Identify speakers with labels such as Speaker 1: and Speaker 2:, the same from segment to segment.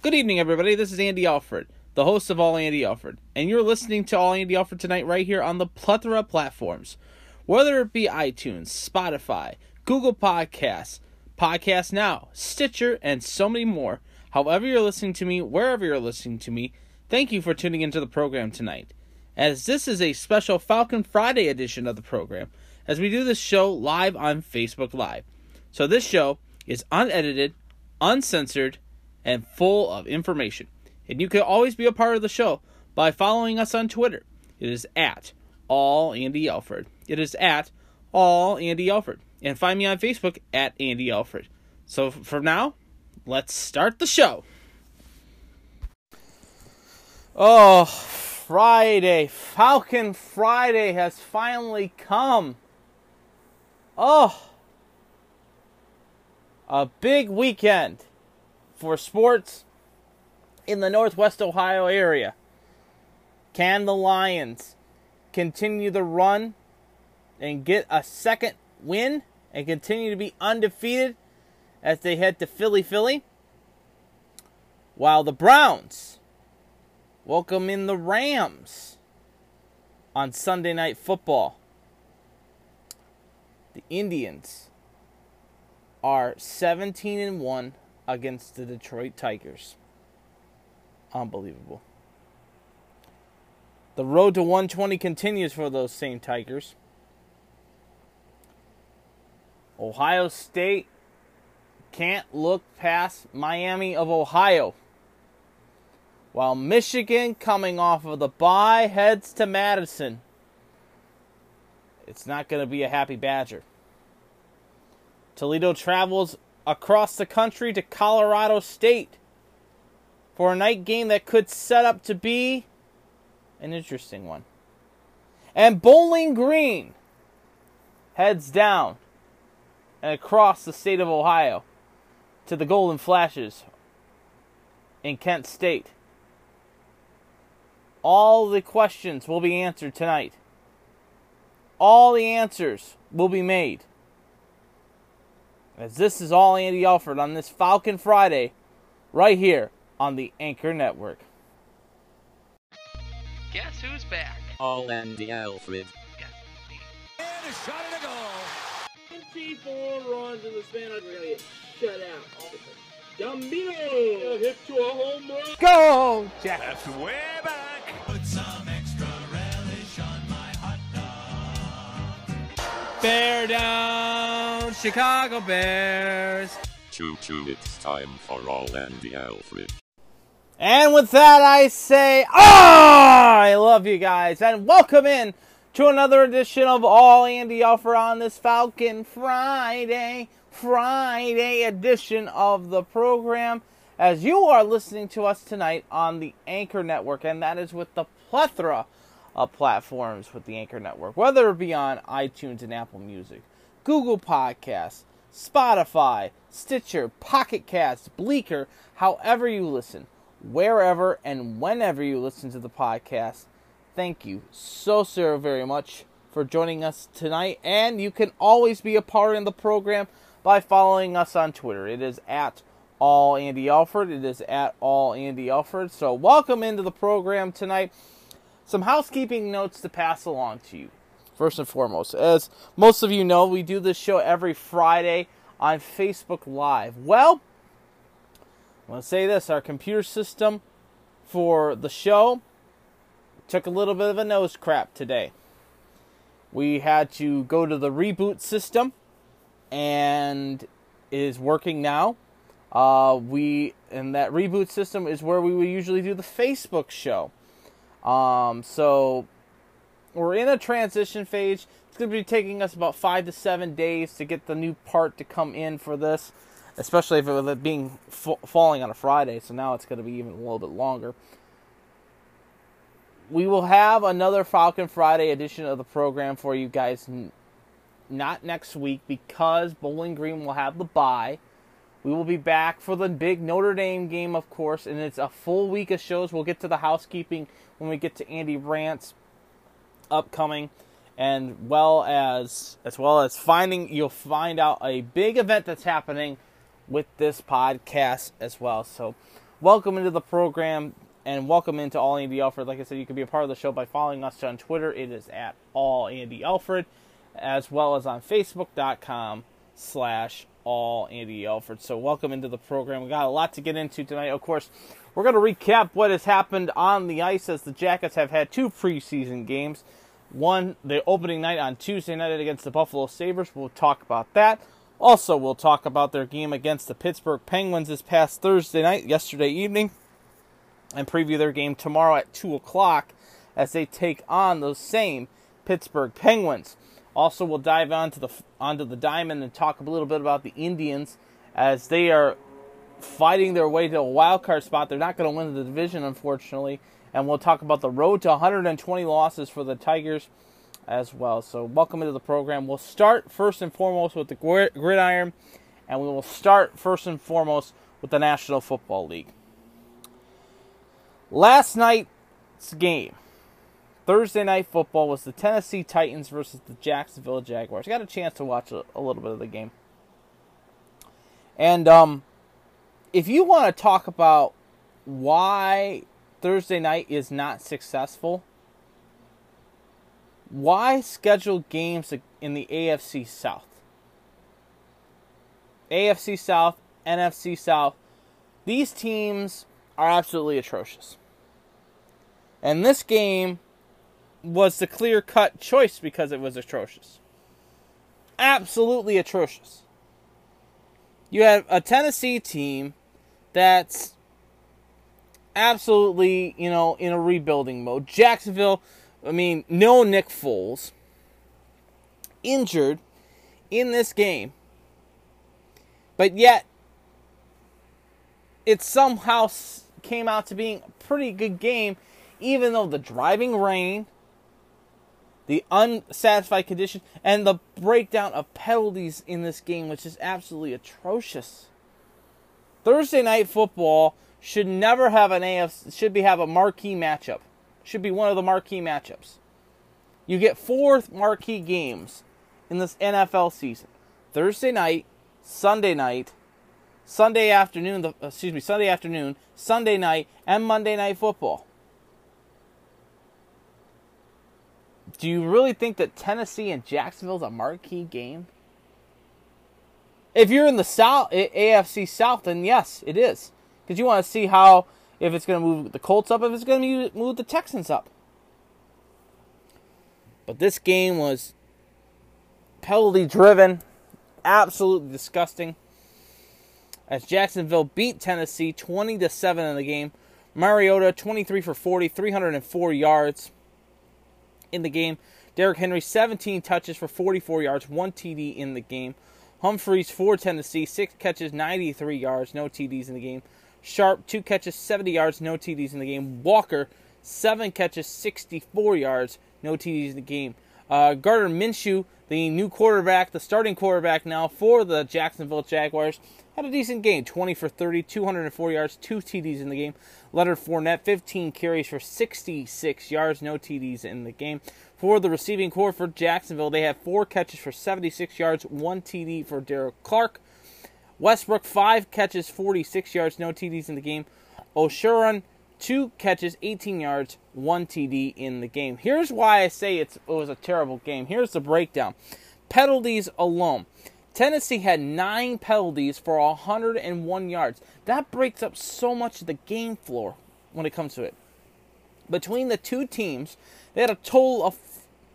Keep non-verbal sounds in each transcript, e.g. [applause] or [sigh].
Speaker 1: Good evening, everybody. This is Andy Alford, the host of All Andy Alford, and you're listening to All Andy Alford tonight right here on the plethora platforms, whether it be iTunes, Spotify, Google Podcasts, Podcast Now, Stitcher, and so many more. However, you're listening to me, wherever you're listening to me, thank you for tuning into the program tonight. As this is a special Falcon Friday edition of the program, as we do this show live on Facebook Live. So, this show is unedited, uncensored, and full of information. And you can always be a part of the show by following us on Twitter. It is at all Andy Alfred. It is at all Andy Alfred. And find me on Facebook at Andy Alfred. So for now, let's start the show. Oh, Friday. Falcon Friday has finally come. Oh, a big weekend for sports in the Northwest Ohio area. Can the Lions continue the run and get a second win and continue to be undefeated as they head to Philly, Philly? While the Browns welcome in the Rams on Sunday Night Football. The Indians are 17 and 1 against the Detroit Tigers. Unbelievable. The road to 120 continues for those same Tigers. Ohio State can't look past Miami of Ohio. While Michigan, coming off of the bye, heads to Madison. It's not going to be a happy Badger. Toledo travels across the country to Colorado State for a night game that could set up to be an interesting one. And Bowling Green heads down and across the state of Ohio to the Golden Flashes in Kent State. All the questions will be answered tonight. All the answers will be made as this is all Andy Alfred on this Falcon Friday, right here on the Anchor Network.
Speaker 2: Guess who's back?
Speaker 3: All Andy Alfred.
Speaker 2: And a shot and a goal.
Speaker 1: 24 runs in the span of really shut out. Gambino hit to a home run. Go, Jack.
Speaker 2: That's way back. Put some extra relish on my hot dog.
Speaker 1: Bear down, Chicago Bears.
Speaker 3: Choo choo, it's time for All Andy Alfred.
Speaker 1: And with that, I say, ah, I love you guys, and welcome in to another edition of All Andy Alfred on this Falcon Friday, Friday edition of the program. As you are listening to us tonight on the Anchor Network, and that is with the plethora of platforms with the Anchor Network, whether it be on iTunes and Apple Music, Google Podcasts, Spotify, Stitcher, Pocket Cast, Bleaker, however you listen wherever and whenever you listen to the podcast. Thank you so, so very much for joining us tonight. And you can always be a part of the program by following us on Twitter. It is at all Andy Alfred. It is at all Andy Alfred. So, welcome into the program tonight. Some housekeeping notes to pass along to you. First and foremost, as most of you know, we do this show every Friday on Facebook Live. Well, I want to say this our computer system for the show took a little bit of a nose crap today. We had to go to the reboot system and it is working now. Uh, we and that reboot system is where we would usually do the Facebook show. Um, so we're in a transition phase. It's going to be taking us about five to seven days to get the new part to come in for this especially if it was being falling on a Friday. So now it's going to be even a little bit longer. We will have another Falcon Friday edition of the program for you guys, not next week because Bowling Green will have the bye. We will be back for the big Notre Dame game, of course, and it's a full week of shows. We'll get to the housekeeping when we get to Andy Rant's upcoming and well as as well as finding you'll find out a big event that's happening with this podcast as well. So welcome into the program and welcome into All Andy Alfred. Like I said, you can be a part of the show by following us on Twitter. It is at All Andy Alfred, as well as on Facebook.com slash All Andy Alfred. So welcome into the program. We got a lot to get into tonight. Of course, we're going to recap what has happened on the ice as the Jackets have had two preseason games. One, the opening night on Tuesday night against the Buffalo Sabres. We'll talk about that. Also, we'll talk about their game against the Pittsburgh Penguins this past Thursday night, yesterday evening, and preview their game tomorrow at 2 o'clock as they take on those same Pittsburgh Penguins. Also, we'll dive onto the onto the diamond and talk a little bit about the Indians as they are fighting their way to a wild card spot. They're not going to win the division, unfortunately. And we'll talk about the road to 120 losses for the Tigers as well. So, welcome into the program. We'll start first and foremost with the gridiron, and we will start first and foremost with the National Football League. Last night's game, Thursday night football, was the Tennessee Titans versus the Jacksonville Jaguars. I got a chance to watch a, a little bit of the game. And um, if you want to talk about why Thursday night is not successful, why schedule games in the AFC South? AFC South, NFC South, these teams are absolutely atrocious. And this game was the clear cut choice because it was atrocious. Absolutely atrocious. You have a Tennessee team that's absolutely, you know, in a rebuilding mode. Jacksonville I mean, no Nick Foles injured in this game, but yet it somehow came out to being a pretty good game, even though the driving rain, the unsatisfied condition, and the breakdown of penalties in this game, which is absolutely atrocious. Thursday night football should never have an AFC should be have a marquee matchup should be one of the marquee matchups. You get four marquee games in this NFL season Thursday night, Sunday night, Sunday afternoon, the, excuse me, Sunday afternoon, Sunday night, and Monday night football. Do you really think that Tennessee and Jacksonville is a marquee game? If you're in the South, AFC South, then yes, it is. Because you want to see how if it's going to move the Colts up, if it's going to move the Texans up. But this game was penalty driven, absolutely disgusting. As Jacksonville beat Tennessee 20 to 7 in the game. Mariota 23 for 40, 304 yards in the game. Derrick Henry 17 touches for 44 yards, 1 TD in the game. Humphries for Tennessee, 6 catches, 93 yards, no TDs in the game. Sharp, two catches, 70 yards, no TDs in the game. Walker, seven catches, 64 yards, no TDs in the game. Uh, Gardner Minshew, the new quarterback, the starting quarterback now for the Jacksonville Jaguars, had a decent game 20 for 30, 204 yards, two TDs in the game. Leonard Fournette, 15 carries for 66 yards, no TDs in the game. For the receiving corps for Jacksonville, they had four catches for 76 yards, one TD for Derek Clark. Westbrook, five catches, 46 yards, no TDs in the game. O'Sharon, two catches, 18 yards, one TD in the game. Here's why I say it was a terrible game. Here's the breakdown penalties alone. Tennessee had nine penalties for 101 yards. That breaks up so much of the game floor when it comes to it. Between the two teams, they had a total of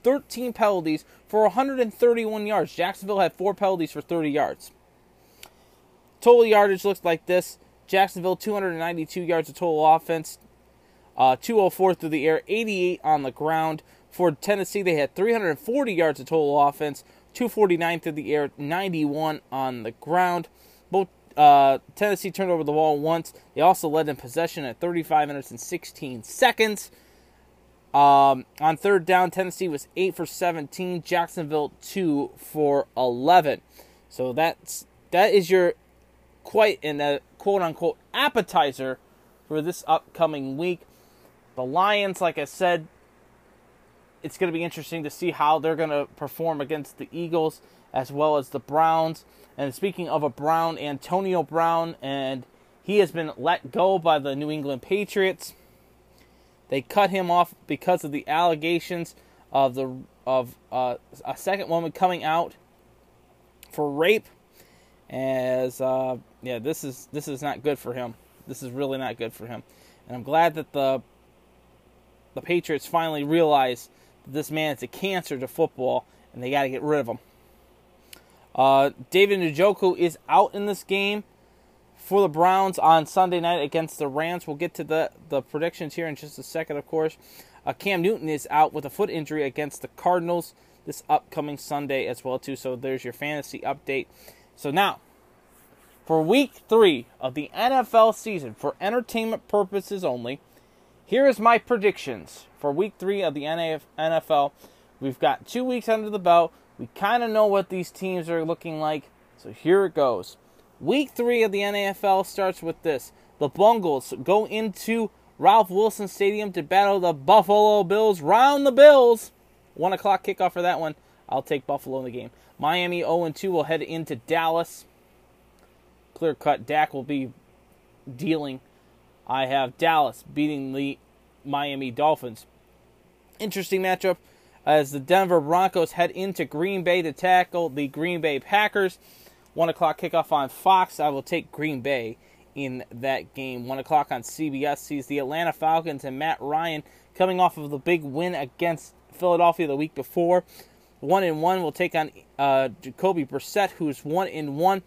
Speaker 1: 13 penalties for 131 yards. Jacksonville had four penalties for 30 yards. Total yardage looks like this Jacksonville, 292 yards of total offense, uh, 204 through the air, 88 on the ground. For Tennessee, they had 340 yards of total offense, 249 through the air, 91 on the ground. Both uh, Tennessee turned over the ball once. They also led in possession at 35 minutes and 16 seconds. Um, on third down, Tennessee was 8 for 17. Jacksonville 2 for 11. So that's that is your quite in a quote unquote appetizer for this upcoming week. The Lions, like I said, it's going to be interesting to see how they're going to perform against the Eagles as well as the Browns. And speaking of a Brown, Antonio Brown and He has been let go by the New England Patriots. They cut him off because of the allegations of the of uh, a second woman coming out for rape. As uh, yeah, this is this is not good for him. This is really not good for him. And I'm glad that the the Patriots finally realize that this man is a cancer to football, and they got to get rid of him. Uh, David Njoku is out in this game for the Browns on Sunday night against the Rams. We'll get to the, the predictions here in just a second, of course. Uh, Cam Newton is out with a foot injury against the Cardinals this upcoming Sunday as well too. So there's your fantasy update. So now, for week three of the NFL season, for entertainment purposes only, here is my predictions for week three of the NFL. We've got two weeks under the belt. We kind of know what these teams are looking like. So here it goes. Week three of the NFL starts with this. The Bungles go into Ralph Wilson Stadium to battle the Buffalo Bills. Round the Bills. One o'clock kickoff for that one. I'll take Buffalo in the game. Miami 0 2 will head into Dallas. Clear cut. Dak will be dealing. I have Dallas beating the Miami Dolphins. Interesting matchup as the Denver Broncos head into Green Bay to tackle the Green Bay Packers. One o'clock kickoff on Fox. I will take Green Bay in that game. One o'clock on CBS sees the Atlanta Falcons and Matt Ryan coming off of the big win against Philadelphia the week before. One and one will take on uh, Jacoby Brissett, who's one in one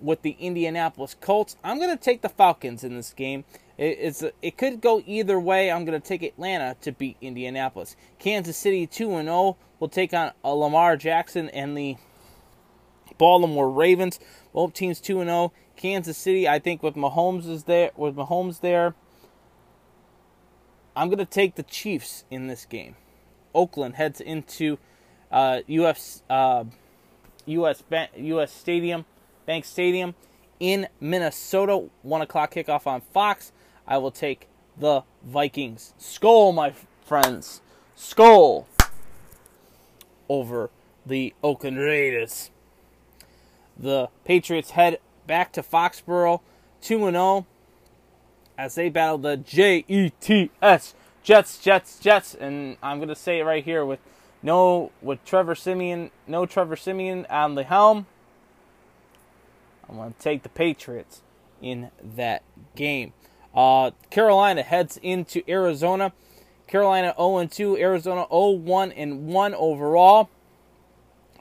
Speaker 1: with the Indianapolis Colts. I'm going to take the Falcons in this game. It, it's it could go either way. I'm going to take Atlanta to beat Indianapolis. Kansas City 2 and 0 will take on uh, Lamar Jackson and the Baltimore Ravens. Both teams 2 and 0. Kansas City, I think with Mahomes is there with Mahomes there, I'm going to take the Chiefs in this game. Oakland heads into uh, US uh, US US Stadium, Bank Stadium in Minnesota. One o'clock kickoff on Fox. I will take the Vikings. Skol, my friends. Skol over the Oakland Raiders. The Patriots head back to Foxborough 2 0 as they battle the J E T S Jets, Jets, Jets. And I'm going to say it right here with no with Trevor Siemian, no Trevor Siemian on the helm. I'm going to take the Patriots in that game. Uh, Carolina heads into Arizona. Carolina 0 2, Arizona 0 1 and 1 overall.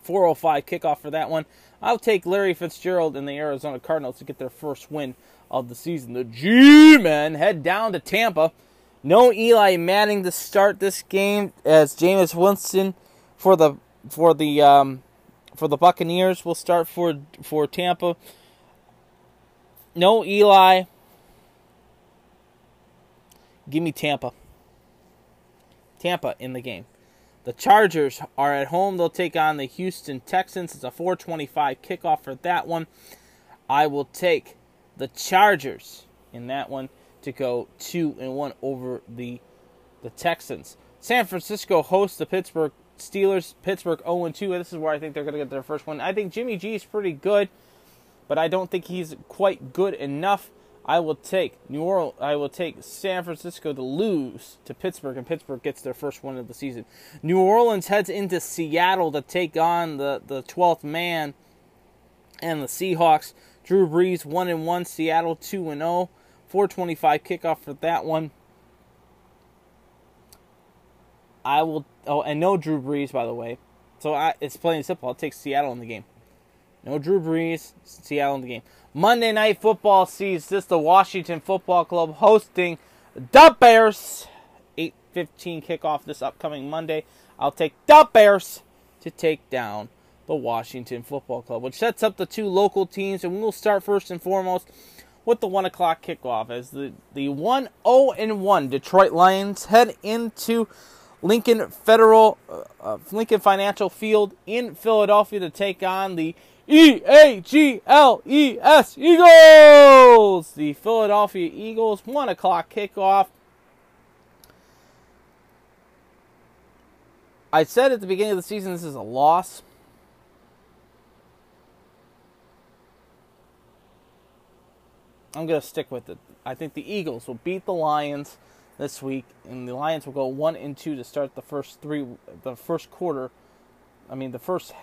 Speaker 1: 405 kickoff for that one. I'll take Larry Fitzgerald and the Arizona Cardinals to get their first win of the season. The G men head down to Tampa. No Eli Manning to start this game as Jameis Winston for the for the um, for the Buccaneers we'll start for for Tampa. No Eli. Give me Tampa. Tampa in the game. The Chargers are at home. They'll take on the Houston Texans. It's a 425 kickoff for that one. I will take the Chargers in that one to go 2 and 1 over the the Texans. San Francisco hosts the Pittsburgh Steelers. Pittsburgh 0 2. This is where I think they're going to get their first one. I think Jimmy G is pretty good, but I don't think he's quite good enough. I will take New Orleans. I will take San Francisco to lose to Pittsburgh, and Pittsburgh gets their first win of the season. New Orleans heads into Seattle to take on the the twelfth man and the Seahawks. Drew Brees one and one. Seattle two and zero. Oh. 425 kickoff for that one. I will. Oh, and no Drew Brees, by the way. So I, it's plain and simple. I'll take Seattle in the game. No Drew Brees, Seattle in the game. Monday Night Football sees this the Washington Football Club hosting the Bears. 8:15 kickoff this upcoming Monday. I'll take the Bears to take down the Washington Football Club, which sets up the two local teams. And we'll start first and foremost with the one o'clock kickoff as the the one 0 and one Detroit Lions head into Lincoln Federal uh, uh, Lincoln Financial Field in Philadelphia to take on the E A G L E S Eagles. The Philadelphia Eagles, 1 o'clock kickoff. I said at the beginning of the season this is a loss. I'm going to stick with it. I think the Eagles will beat the Lions this week, and the Lions will go one and two to start the first three, the first quarter. I mean, the first,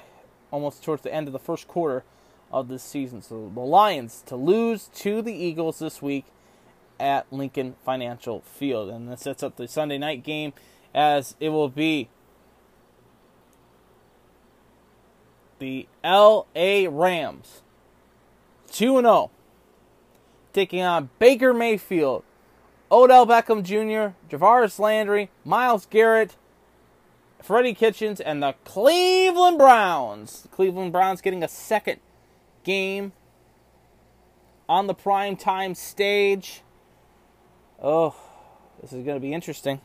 Speaker 1: almost towards the end of the first quarter of this season. So the Lions to lose to the Eagles this week at Lincoln Financial Field, and that sets up the Sunday night game as it will be the L.A. Rams, two and zero taking on Baker Mayfield, Odell Beckham Jr., Jarvis Landry, Myles Garrett, Freddie Kitchens, and the Cleveland Browns. The Cleveland Browns getting a second game on the prime time stage. Oh, this is going to be interesting.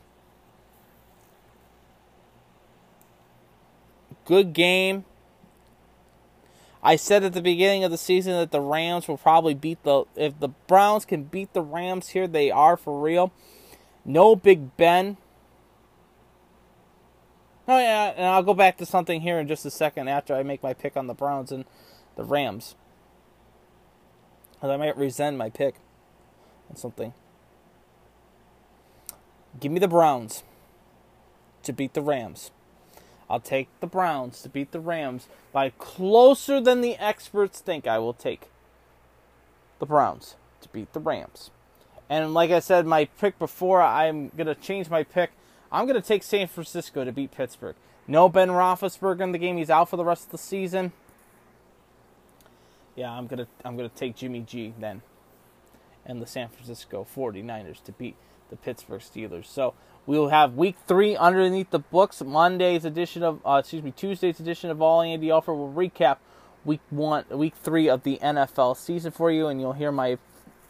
Speaker 1: Good game. I said at the beginning of the season that the Rams will probably beat the. If the Browns can beat the Rams here, they are for real. No Big Ben. Oh yeah, and I'll go back to something here in just a second after I make my pick on the Browns and the Rams. Because I might resent my pick on something. Give me the Browns to beat the Rams. I'll take the Browns to beat the Rams by closer than the experts think I will take the Browns to beat the Rams. And like I said, my pick before, I'm going to change my pick. I'm going to take San Francisco to beat Pittsburgh. No Ben Roethlisberger in the game. He's out for the rest of the season. Yeah, I'm going to I'm going to take Jimmy G then and the San Francisco 49ers to beat the Pittsburgh Steelers. So we will have week three underneath the books. Monday's edition of, uh, excuse me, Tuesday's edition of All Andy Offer will recap week one, week three of the NFL season for you, and you'll hear my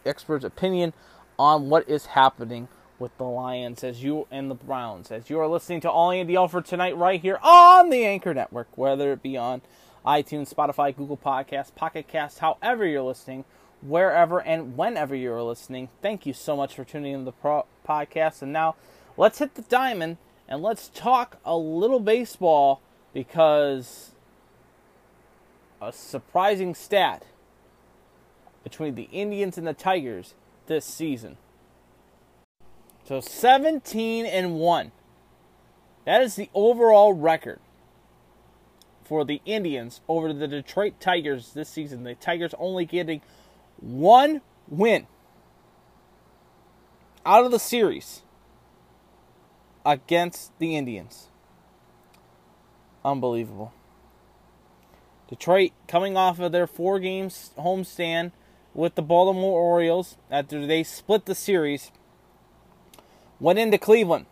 Speaker 1: expert's opinion on what is happening with the Lions as you and the Browns as you are listening to All Andy Offer tonight right here on the Anchor Network, whether it be on iTunes, Spotify, Google Podcasts, Pocket Casts, however you're listening, wherever and whenever you're listening. Thank you so much for tuning in to the pro- podcast. And now let's hit the diamond and let's talk a little baseball because a surprising stat between the Indians and the Tigers this season. So 17 and 1. That is the overall record for the Indians over the Detroit Tigers this season. The Tigers only getting one win out of the series against the Indians. Unbelievable. Detroit coming off of their four games homestand with the Baltimore Orioles after they split the series, went into Cleveland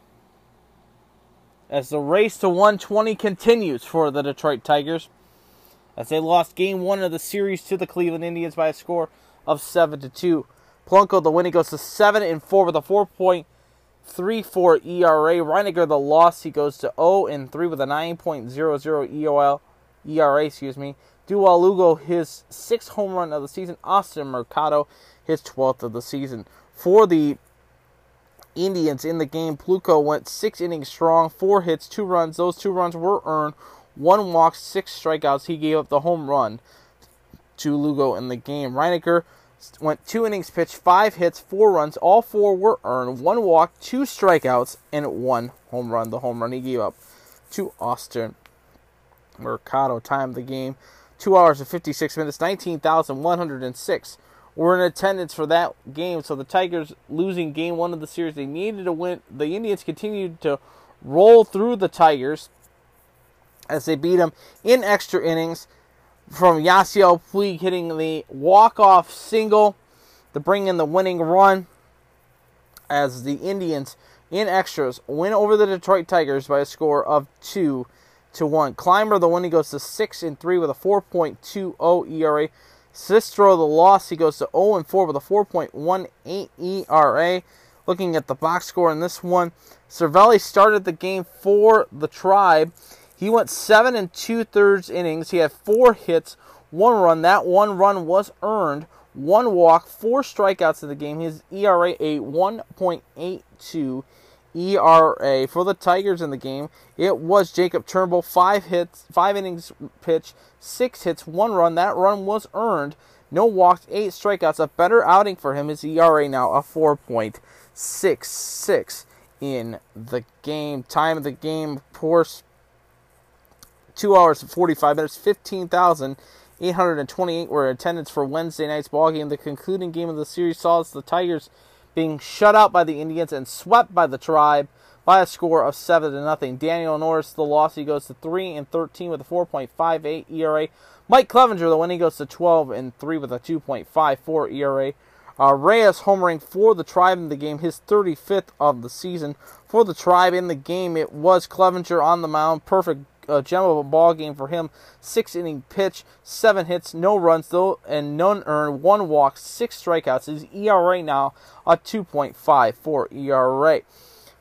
Speaker 1: as the race to 120 continues for the Detroit Tigers as they lost game one of the series to the Cleveland Indians by a score of 7 to 2. Plutko, the winning goes to 7 and 4 with a 4.34 ERA. Reininger, the loss, he goes to 0 and 3 with a 9.00 EOL ERA, excuse me. Dawel Lugo, his sixth home run of the season. Austin Mercado, his 12th of the season. For the Indians in the game, Plutko went six innings strong, four hits, two runs. Those two runs were earned. One walk, six strikeouts. He gave up the home run to Lugo in the game. Reininger went two innings pitched, five hits, four runs. All four were earned. One walk, two strikeouts, and one home run. The home run he gave up to Austin Mercado. Time of the game, two hours and 56 minutes, 19,106 were in attendance for that game. So the Tigers losing game one of the series, they needed to win. The Indians continued to roll through the Tigers as they beat them in extra innings from Yasiel Puig hitting the walk-off single to bring in the winning run as the Indians in extras win over the Detroit Tigers by a score of 2 to 1. Climber the winning goes to 6 and 3 with a 4.20 ERA. Sistro the loss he goes to 0 and 4 with a 4.18 ERA. Looking at the box score in this one, Cervelli started the game for the Tribe. He went seven and two thirds innings. He had four hits, one run. That one run was earned. One walk, four strikeouts in the game. His ERA a 1.82 ERA for the Tigers in the game. It was Jacob Turnbull, five hits, five innings pitch, six hits, one run. That run was earned. no walks, eight strikeouts. A better outing for him. His ERA now a 4.66 in the game. Time of the game, of course, two hours and 45 minutes. 15,828 were in attendance for Wednesday night's ball game. The concluding game of the series saw the Tigers being shut out by the Indians and swept by the Tribe by a score of seven to nothing. Daniel Norris, the loss, he goes to three and 13 with a 4.58 ERA. Mike Clevinger, the win, he goes to 12 and three with a 2.54 ERA. Uh, Reyes homering for the Tribe in the game, his 35th of the season. For the Tribe in the game, it was Clevenger on the mound. Perfect uh, gem of a ball game for him. Six inning pitch, seven hits, no runs though, and none earned. One walk, six strikeouts. His ERA now a 2.54 ERA.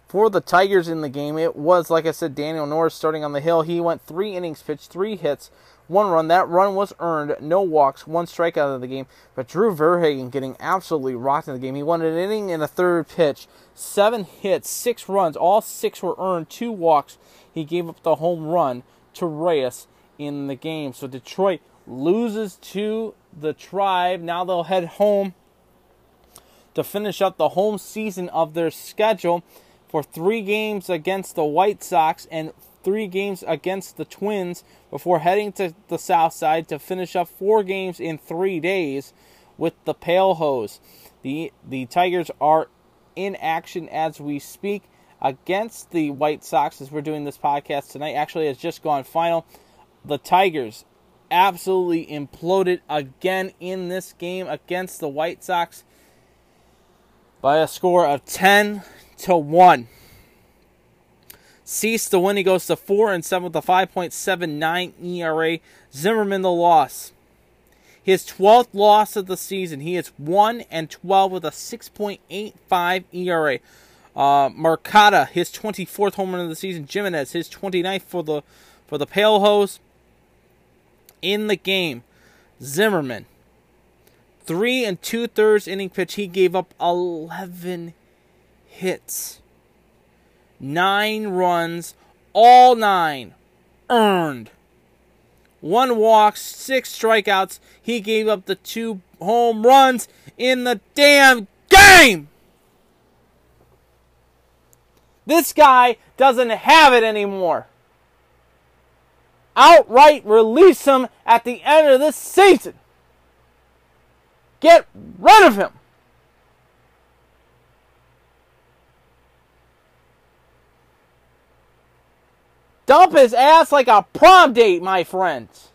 Speaker 1: For the Tigers in the game, it was like I said, Daniel Norris starting on the hill. He went three innings pitched, three hits, one run. That run was earned. No walks, one strikeout of the game. But Drew Verhagen getting absolutely rocked in the game. He won an inning in the third pitch, seven hits, six runs. All six were earned, two walks. He gave up the home run to Reyes in the game. So Detroit loses to the Tribe. Now they'll head home to finish up the home season of their schedule for three games against the White Sox and three games against the Twins before heading to the South Side to finish up four games in three days with the Pale Hose. The the Tigers are in action as we speak against the White Sox as we're doing this podcast tonight. Actually, has just gone final. The Tigers absolutely imploded again in this game against the White Sox by a score of 10 to 1. Cease the win. He goes to 4 and 7 with a 5.79 ERA. Zimmermann the loss. His 12th loss of the season. He is 1 and 12 with a 6.85 ERA. Uh, Mercado, his 24th home run of the season. Jimenez, his 29th for the for the Pale Hose. In the game, Zimmermann, three and two thirds inning pitch. He gave up 11 hits, nine runs, all nine earned. One walk, six strikeouts. He gave up the two home runs in the damn game. This guy doesn't have it anymore. Outright release him at the end of this season. Get rid of him. Dump his ass like a prom date, my friends.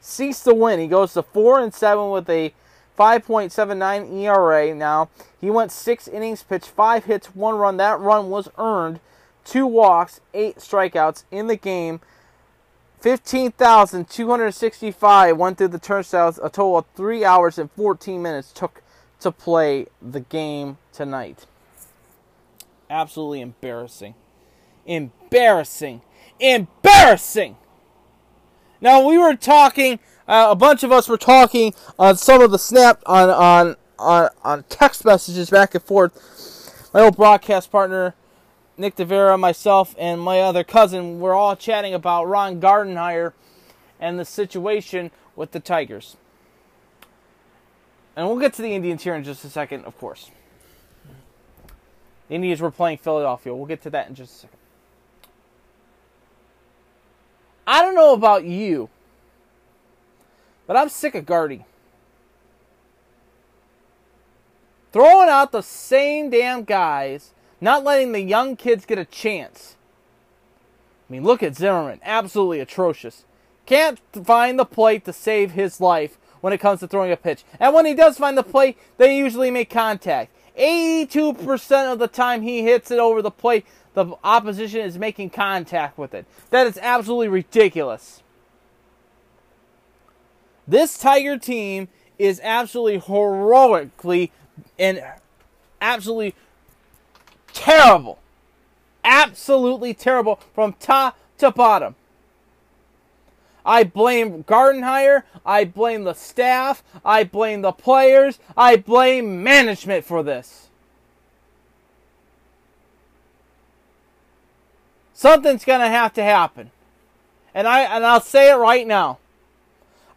Speaker 1: Cease to win. He goes to four and seven with a 5.79 ERA. Now he went six innings, pitched five hits, one run. That run was earned. Two walks, eight strikeouts in the game. 15,265 went through the turnstiles. A total of three hours and 14 minutes took to play the game tonight. Absolutely embarrassing. Embarrassing. Embarrassing. Now we were talking. Uh, a bunch of us were talking on some of the snap on on on on text messages back and forth. My old broadcast partner, Nick DeVera, myself, and my other cousin were all chatting about Ron Gardenhire and the situation with the Tigers. And we'll get to the Indians here in just a second, of course. The Indians were playing Philadelphia. We'll get to that in just a second. I don't know about you, but I'm sick of Gardy. Throwing out the same damn guys, not letting the young kids get a chance. I mean, look at Zimmermann. Absolutely atrocious. Can't find the plate to save his life when it comes to throwing a pitch. And when he does find the plate, they usually make contact. 82% of the time he hits it over the plate, the opposition is making contact with it. That is absolutely ridiculous. This Tiger team is absolutely heroically and absolutely terrible. Absolutely terrible from top to bottom. I blame Gardenhire. I blame the staff. I blame the players. I blame management for this. Something's going to have to happen. And I and I'll say it right now.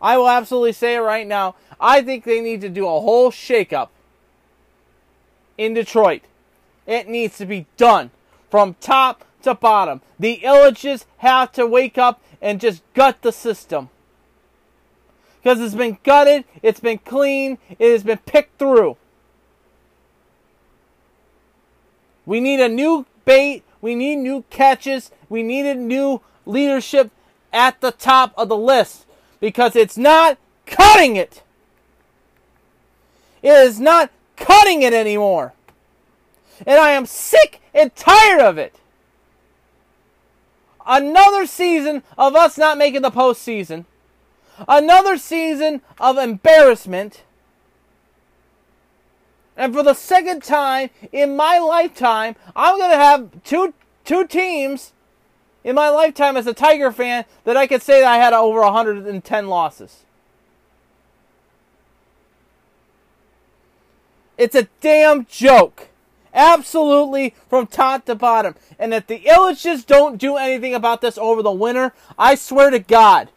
Speaker 1: I will absolutely say it right now. I think they need to do a whole shakeup in Detroit. It needs to be done from top to bottom. The Ilitches have to wake up and just gut the system. Because it's been gutted, it's been clean, it has been picked through. We need a new bait, we need new catches, we needed new leadership at the top of the list because it's not cutting it. It is not cutting it anymore. And I am sick and tired of it. Another season of us not making the postseason. Another season of embarrassment. And for the second time in my lifetime, I'm going to have two two teams in my lifetime as a Tiger fan that I could say that I had over 110 losses. It's a damn joke. Absolutely from top to bottom. And if the Ilitches don't do anything about this over the winter, I swear to God,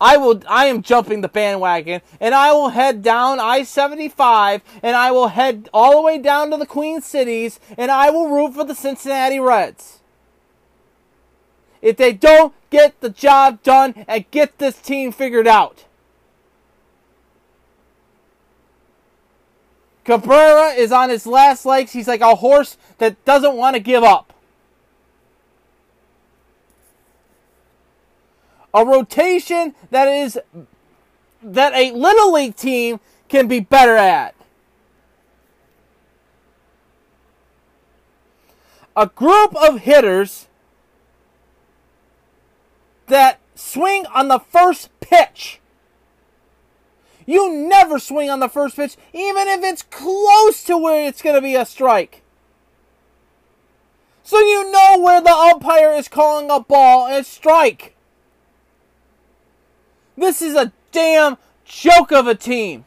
Speaker 1: I will I am jumping the bandwagon and I will head down I-75 and I will head all the way down to the Queen Cities and I will root for the Cincinnati Reds. If they don't get the job done and get this team figured out. Cabrera is on his last legs. He's like a horse that doesn't want to give up. A rotation that is that a little league team can be better at. A group of hitters that swing on the first pitch. You never swing on the first pitch, even if it's close to where it's going to be a strike. So you know where the umpire is calling a ball and strike. This is a damn joke of a team.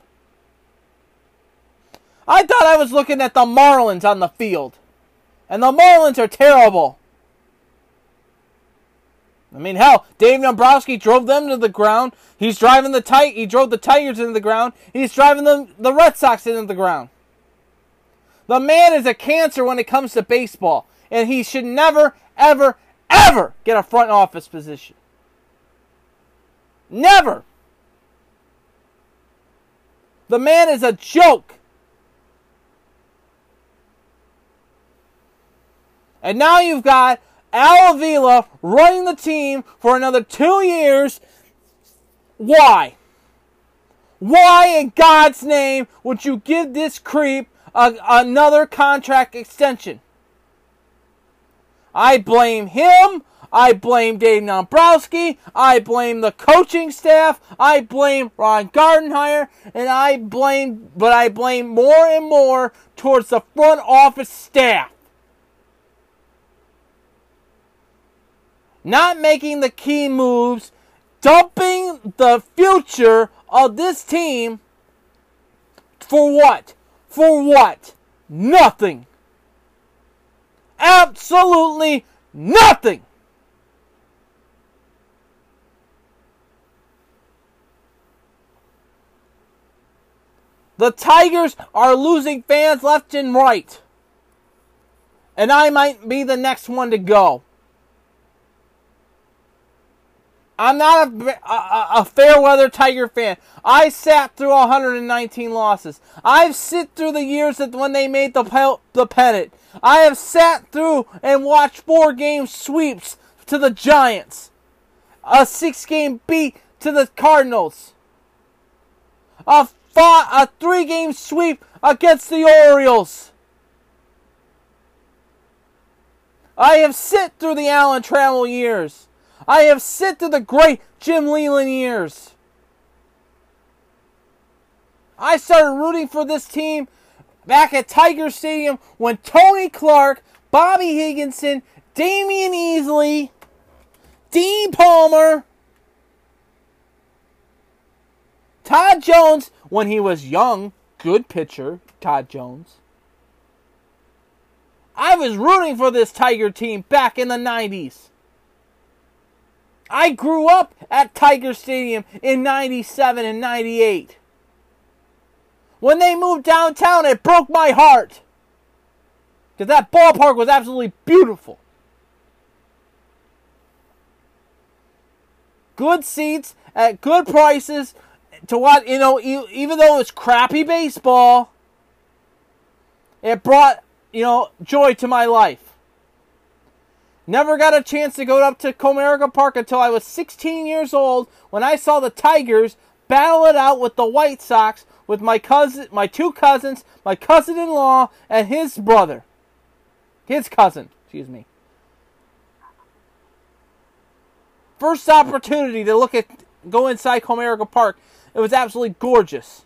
Speaker 1: I thought I was looking at the Marlins on the field. And the Marlins are terrible. I mean, hell, Dave Dombrowski drove them to the ground. He's driving the tight. He drove the Tigers into the ground. He's driving the the Red Sox into the ground. The man is a cancer when it comes to baseball, and he should never, ever, ever get a front office position. Never. The man is a joke. And now you've got Al Avila running the team for another two years. Why? Why in God's name would you give this creep a, another contract extension? I blame him. I blame Dave Dombrowski. I blame the coaching staff. I blame Ron Gardenhire. And I blame, but I blame more and more towards the front office staff. Not making the key moves, dumping the future of this team for what? For what? Nothing. Absolutely nothing. The Tigers are losing fans left and right. And I might be the next one to go. I'm not a, a, a, fair weather Tiger fan. I sat through 119 losses. I've sit through the years that when they made the the pennant. I have sat through and watched four game sweeps to the Giants, a six game beat to the Cardinals, a a three game sweep against the Orioles. I have sit through the Alan Trammell years. I have sit through the great Jim Leyland years. I started rooting for this team back at Tiger Stadium when Tony Clark, Bobby Higginson, Damion Easley, Dean Palmer, Todd Jones, when he was young, good pitcher, Todd Jones. I was rooting for this Tiger team back in the 90s. I grew up at Tiger Stadium in 97 and 98. When they moved downtown, it broke my heart. Because that ballpark was absolutely beautiful. Good seats at good prices to what, you know, even though it was crappy baseball, it brought, you know, joy to my life. Never got a chance to go up to Comerica Park until I was 16 years old when I saw the Tigers battle it out with the White Sox with my cousin, my two cousins, my cousin-in-law, and his brother, his cousin. Excuse me. First opportunity to look at go inside Comerica Park. It was absolutely gorgeous.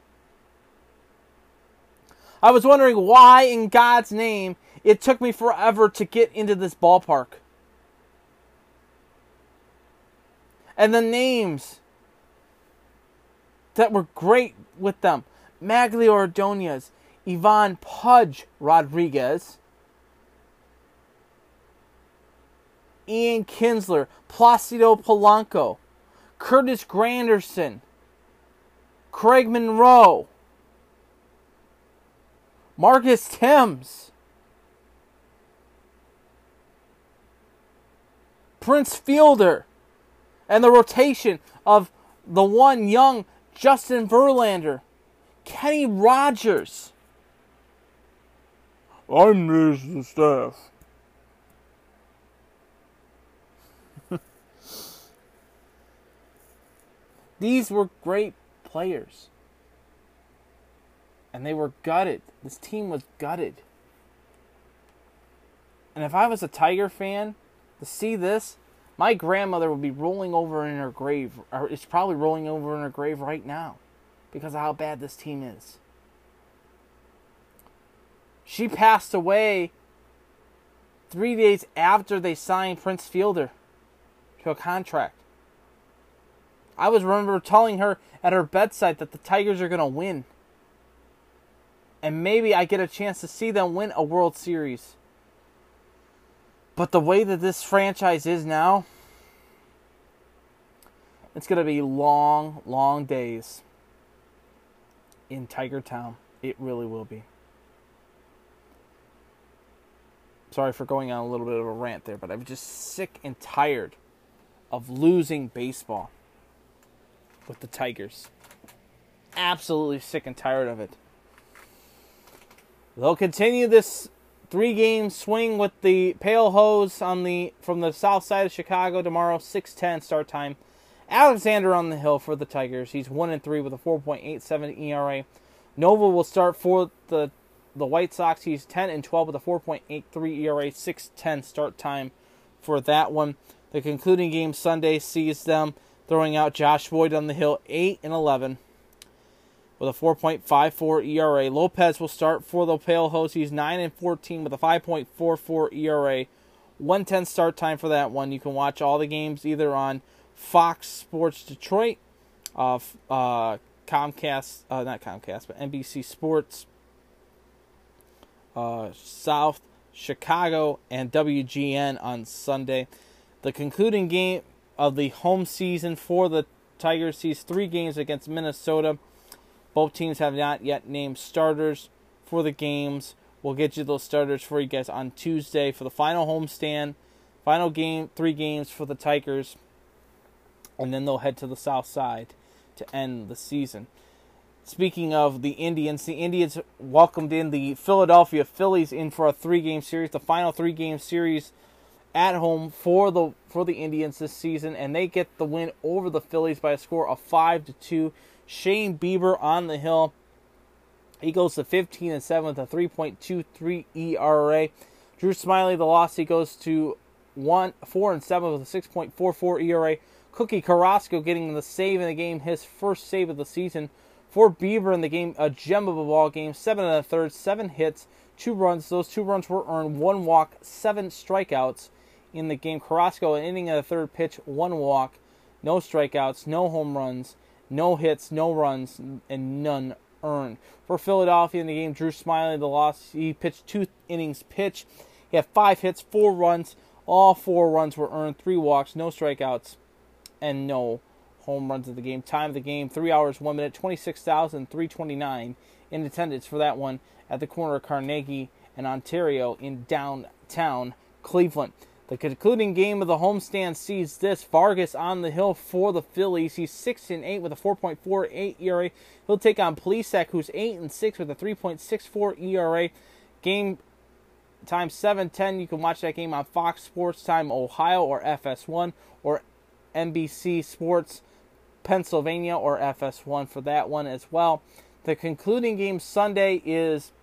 Speaker 1: I was wondering why, in God's name, it took me forever to get into this ballpark. And the names that were great with them. Magglio Ordonez, Ivan Pudge Rodriguez, Ian Kinsler, Placido Polanco, Curtis Granderson, Craig Monroe, Marcus Thames, Prince Fielder, and the rotation of the one young Justin Verlander, Kenny Rogers. I'm the Staff. [laughs] These were great players. And they were gutted. This team was gutted. And if I was a Tiger fan, to see this, my grandmother would be rolling over in her grave, or is probably rolling over in her grave right now because of how bad this team is. She passed away three days after they signed Prince Fielder to a contract. I was remember telling her at her bedside that the Tigers are going to win. And maybe I get a chance to see them win a World Series. But the way that this franchise is now, it's going to be long, long days in Tiger Town. It really will be. Sorry for going on a little bit of a rant there, but I'm just sick and tired of losing baseball with the Tigers. Absolutely sick and tired of it. They'll continue this three game swing with the Pale Hose on the from the south side of Chicago tomorrow, 6:10 start time. Alexander on the hill for the Tigers. He's 1 and 3 with a 4.87 ERA. Nova will start for the the White Sox. He's 10 and 12 with a 4.83 ERA, 6:10 start time for that one. The concluding game Sunday sees them throwing out Josh Boyd on the hill, 8 and 11 with a 4.54 ERA. Lopez will start for the Pale Hose. He's 9 and 14 with a 5.44 ERA. 110 start time for that one. You can watch all the games either on Fox Sports Detroit, uh, uh, Comcast, uh, not Comcast, but NBC Sports, uh, South Chicago, and WGN on Sunday. The concluding game of the home season for the Tigers sees three games against Minnesota. Both teams have not yet named starters for the games. We'll get you those starters for you guys on Tuesday for the final homestand. Final game, three games for the Tigers. And then they'll head to the south side to end the season. Speaking of the Indians, the Indians welcomed in the Philadelphia Phillies in for a three-game series, the final three-game series at home for the for the Indians this season, and they get the win over the Phillies by a score of five to two. Shane Bieber on the hill. He goes to 15 and 7 with a 3.23 ERA. Drew Smyly, the loss, he goes to one four and seven with a 6.44 ERA. Cookie Carrasco getting the save in the game, his first save of the season. For Bieber in the game, a gem of a ball game, seven and a third, seven hits, two runs. Those two runs were earned, one walk, seven strikeouts in the game. Carrasco, an inning of the third pitch, one walk, no strikeouts, no home runs, no hits, no runs, and none earned. For Philadelphia in the game, Drew Smyly, the loss, he pitched two innings pitch. He had five hits, four runs. All four runs were earned, three walks, no strikeouts, and no home runs of the game. Time of the game, three hours, one minute, 26,329 in attendance for that one at the corner of Carnegie and Ontario in downtown Cleveland. The concluding game of the homestand sees this Vargas on the hill for the Phillies. He's six and eight with a 4.48 ERA. He'll take on Plesac, who's eight and six with a 3.64 ERA. Game time 7:10. You can watch that game on Fox Sports Time Ohio or FS1 or NBC Sports Pennsylvania or FS1 for that one as well. The concluding game Sunday is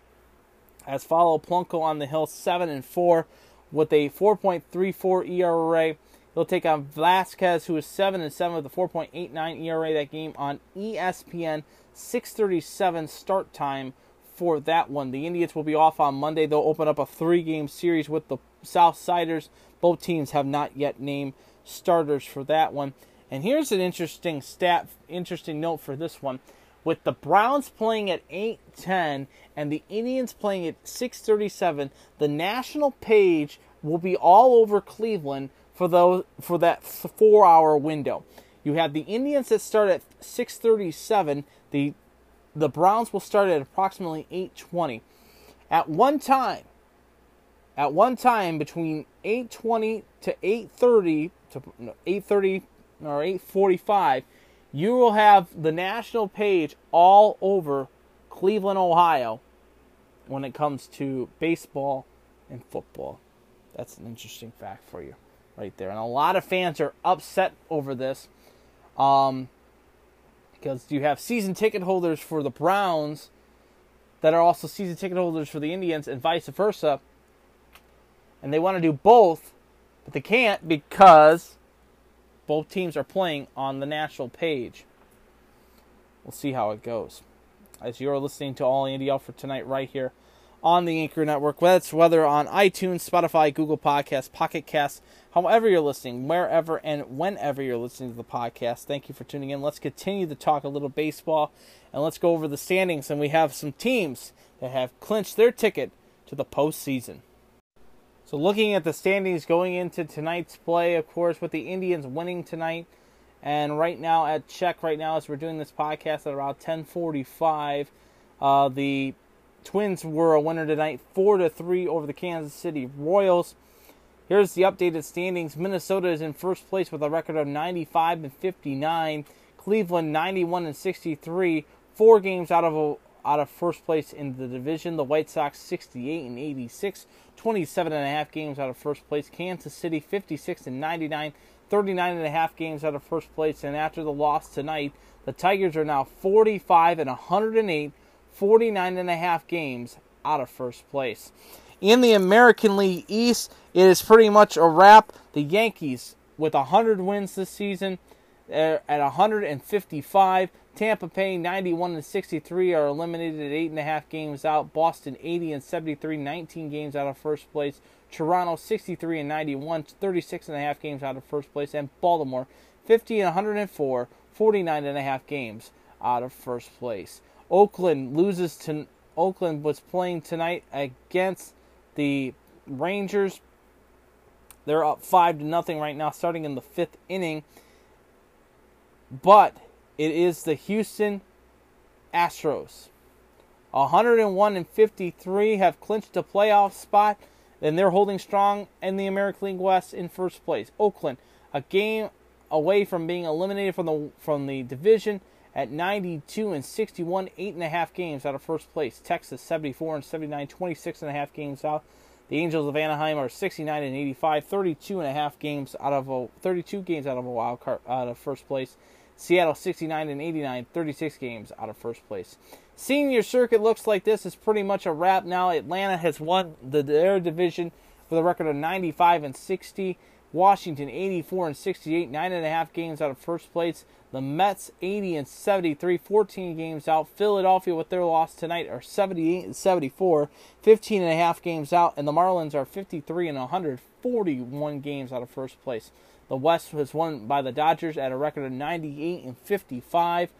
Speaker 1: as follow Plutko on the hill 7 and 4 with a 4.34 ERA. He'll take on Vasquez, who is 7 and 7 with a 4.89 ERA. That game on ESPN, 6:37 start time for that one. The Indians will be off on Monday. They'll open up a three-game series with the Southsiders. Both teams have not yet named starters for that one. And here's an interesting stat, interesting note for this one. With the Browns playing at 8:10 and the Indians playing at 6:37, the national page will be all over Cleveland for those for that 4-hour window. You have the Indians that start at 6:37, the the Browns will start at approximately 8:20. At one time, at one time between 8:20 to 8:30 to 8:30 or 8:45, you will have the national page all over Cleveland, Ohio when it comes to baseball and football. That's an interesting fact for you right there. And a lot of fans are upset over this. Um, because you have season ticket holders for the Browns that are also season ticket holders for the Indians and vice versa. And they want to do both, but they can't because both teams are playing on the national page. We'll see how it goes. As you're listening to All Andy for tonight, right here on the Anchor Network, that's whether on iTunes, Spotify, Google Podcasts, Pocket Casts, however you're listening, wherever and whenever you're listening to the podcast. Thank you for tuning in. Let's continue to talk a little baseball and let's go over the standings. And we have some teams that have clinched their ticket to the postseason. So, looking at the standings going into tonight's play, of course, with the Indians winning tonight, and right now at check right now as we're doing this podcast at around 10:45, uh, the Twins were a winner tonight, four to three over the Kansas City Royals. Here's the updated standings. Minnesota is in first place with a record of 95 and 59. Cleveland 91 and 63, four games out of a, out of first place in the division. The White Sox 68 and 86, 27 and a half games out of first place. Kansas City 56 and 99, 39 and a half games out of first place. And after the loss tonight, the Tigers are now 45 and 108, 49 and a half games out of first place. In the American League East, it is pretty much a wrap. The Yankees with 100 wins this season uh, at 155. Tampa Bay 91 and 63 are eliminated at eight and a half games out. Boston 80 and 73, 19 games out of first place. Toronto 63 and 91, 36 and a half games out of first place, and Baltimore 50 and 104, 49 and a half games out of first place. Oakland loses to Oakland was playing tonight against the Rangers. They're up five to nothing right now, starting in the fifth inning. But it is the Houston Astros. 101 and 53 have clinched a playoff spot, and they're holding strong in the American League West in first place. Oakland, a game away from being eliminated from the from the division at 92 and 61, eight and a half games out of first place. Texas 74 and 79, 26 and a half games out. The Angels of Anaheim are 69 and 85, 32 and a half games out of a 32 games out of a wild card out of first place. Seattle 69 and 89, 36 games out of first place. Senior circuit looks like this is pretty much a wrap now. Atlanta has won the, their division with a record of 95 and 60. Washington 84 and 68, nine and a half games out of first place. The Mets 80 and 73, 14 games out. Philadelphia with their loss tonight are 78 and 74, 15 and a half games out, and the Marlins are 53 and 141 games out of first place. The West was won by the Dodgers at a record of 98 and 55.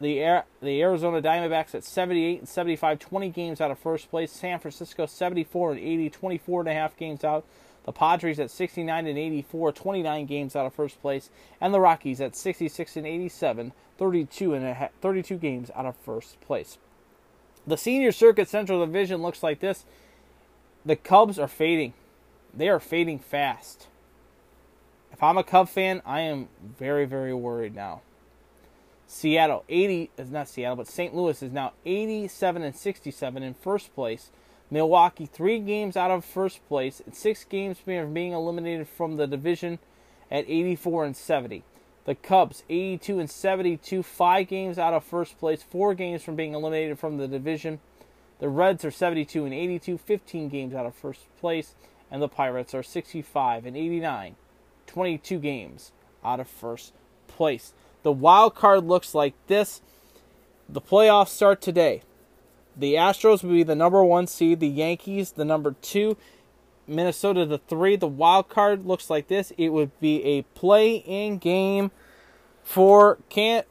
Speaker 1: The Air, the Arizona Diamondbacks at 78 and 75, 20 games out of first place. San Francisco 74 and 80, 24 and a half games out. The Padres at 69 and 84, 29 games out of first place, and the Rockies at 66 and 87, 32 and a ha- 32 games out of first place. The Senior Circuit Central Division looks like this. The Cubs are fading. They are fading fast. If I'm a Cub fan, I am very, very worried now. Seattle 80 is not Seattle, but St. Louis is now 87 and 67 in first place. Milwaukee three games out of first place, and six games being being eliminated from the division at 84 and 70. The Cubs 82 and 72, five games out of first place, four games from being eliminated from the division. The Reds are 72 and 82, 15 games out of first place, and the Pirates are 65 and 89, 22 games out of first place. The wild card looks like this. The playoffs start today. The Astros will be the number one seed, the Yankees the number two, Minnesota the three. The wild card looks like this. It would be a play-in game for can't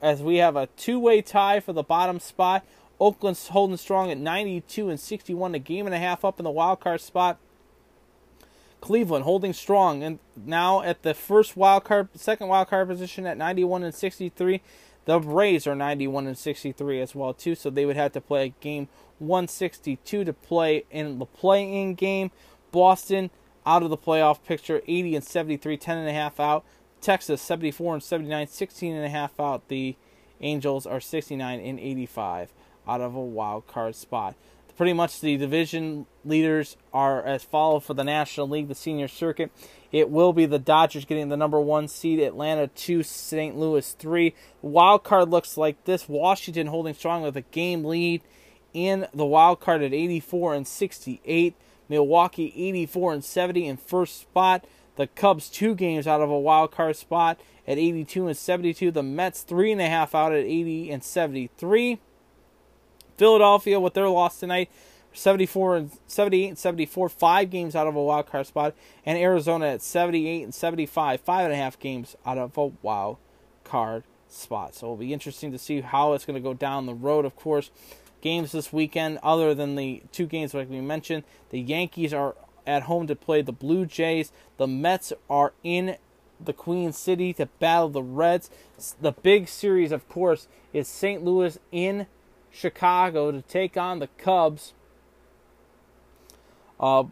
Speaker 1: as we have a two-way tie for the bottom spot. Oakland's holding strong at 92 and 61, a game and a half up in the wild card spot. Cleveland holding strong and now at the first wild card, second wild card position at 91 and 63. The Rays are 91 and 63 as well too, so they would have to play game 162 to play in the play-in game. Boston out of the playoff picture, 80 and 73, 10 and a half out. Texas 74 and 79, 16 and a half out. The Angels are 69 and 85 out of a wild card spot. Pretty much the division leaders are as follow for the National League, the senior circuit. It will be the Dodgers getting the number one seed, Atlanta two, St. Louis three. Wild card looks like this: Washington holding strong with a game lead in the wild card at 84 and 68. Milwaukee 84 and 70 in first spot. The Cubs two games out of a wild card spot at 82 and 72. The Mets three and a half out at 80 and 73. Philadelphia with their loss tonight, 74 and 78 and 74, five games out of a wild card spot, and Arizona at 78 and 75, five and a half games out of a wild card spot. So it'll be interesting to see how it's going to go down the road. Of course, games this weekend, other than the two games like we mentioned, the Yankees are at home to play the Blue Jays. The Mets are in the Queen City to battle the Reds. The big series, of course, is St. Louis in Chicago to take on the Cubs. Uh,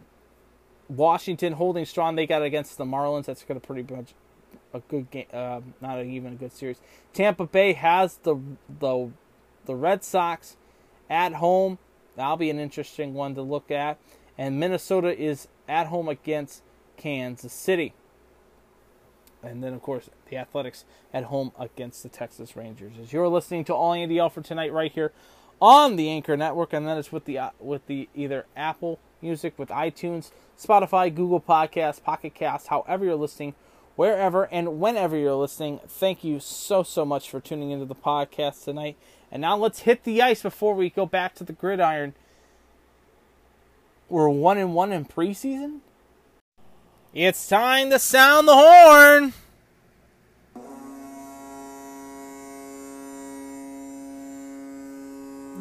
Speaker 1: Washington holding strong. They got against the Marlins. That's going to pretty much a good game. Uh, not even a good series. Tampa Bay has the the the Red Sox at home. That'll be an interesting one to look at. And Minnesota is at home against Kansas City. And then, of course, the Athletics at home against the Texas Rangers. As you're listening to All Andy L for tonight, right here on the Anchor Network, and then it's with the uh, with the either Apple Music, with iTunes, Spotify, Google Podcasts, Pocket Cast, however you're listening, wherever and whenever you're listening. Thank you so so much for tuning into the podcast tonight. And now let's hit the ice before we go back to the gridiron. We're one and one in preseason. It's time to sound the horn.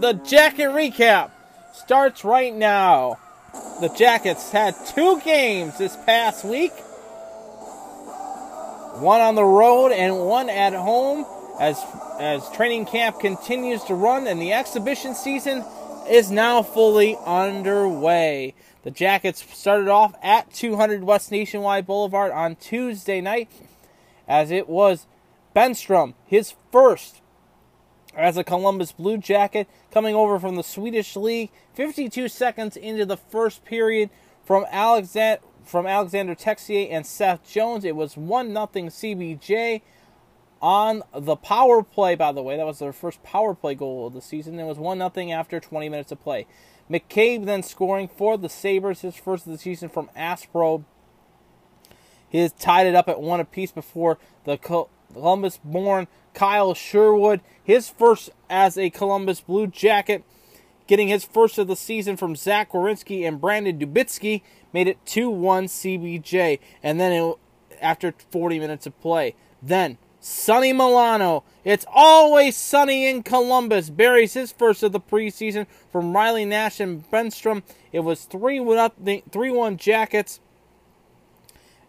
Speaker 1: The jacket recap starts right now. The Jackets had two games this past week one on the road and one at home as as training camp continues to run and the exhibition season is now fully underway. The Jackets started off at 200 West Nationwide Boulevard on Tuesday night as it was Bemstrom, his first as a Columbus Blue Jacket, coming over from the Swedish League. 52 seconds into the first period from Alexander from Alexander Texier and Seth Jones. It was 1 0 CBJ on the power play, by the way. That was their first power play goal of the season. It was 1 0 after 20 minutes of play. McCabe then scoring for the Sabres, his first of the season from Aspro. He has tied it up at one apiece before the Columbus born Kyle Sherwood, his first as a Columbus Blue Jacket, getting his first of the season from Zach Werenski and Brandon Dubinsky, made it 2 1 CBJ. And then it, after 40 minutes of play, then Sonny Milano. It's always sunny in Columbus. Buries his first of the preseason from Riley Nash and Bemstrom. It was 3 1 Jackets.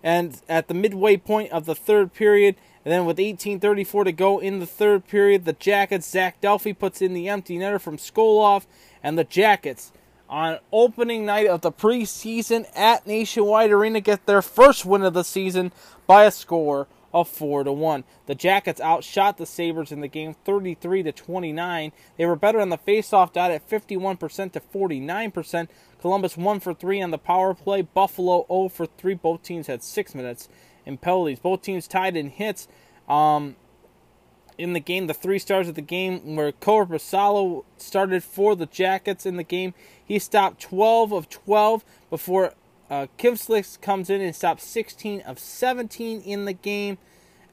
Speaker 1: And at the midway point of the third period, and then with 18:34 to go in the third period, the Jackets Zach Delphi puts in the empty netter from Skoloff, and the Jackets on opening night of the preseason at Nationwide Arena get their first win of the season by a score of 4 to 1. The Jackets outshot the Sabres in the game 33 to 29. They were better on the faceoff dot at 51% to 49%. Columbus 1 for 3 on the power play. Buffalo 0 for 3. Both teams had 6 minutes penalties. Both teams tied in hits. Um, in the game, the three stars of the game were Korpisalo started for the Jackets in the game. He stopped 12 of 12 before uh, comes in and stops 16 of 17 in the game.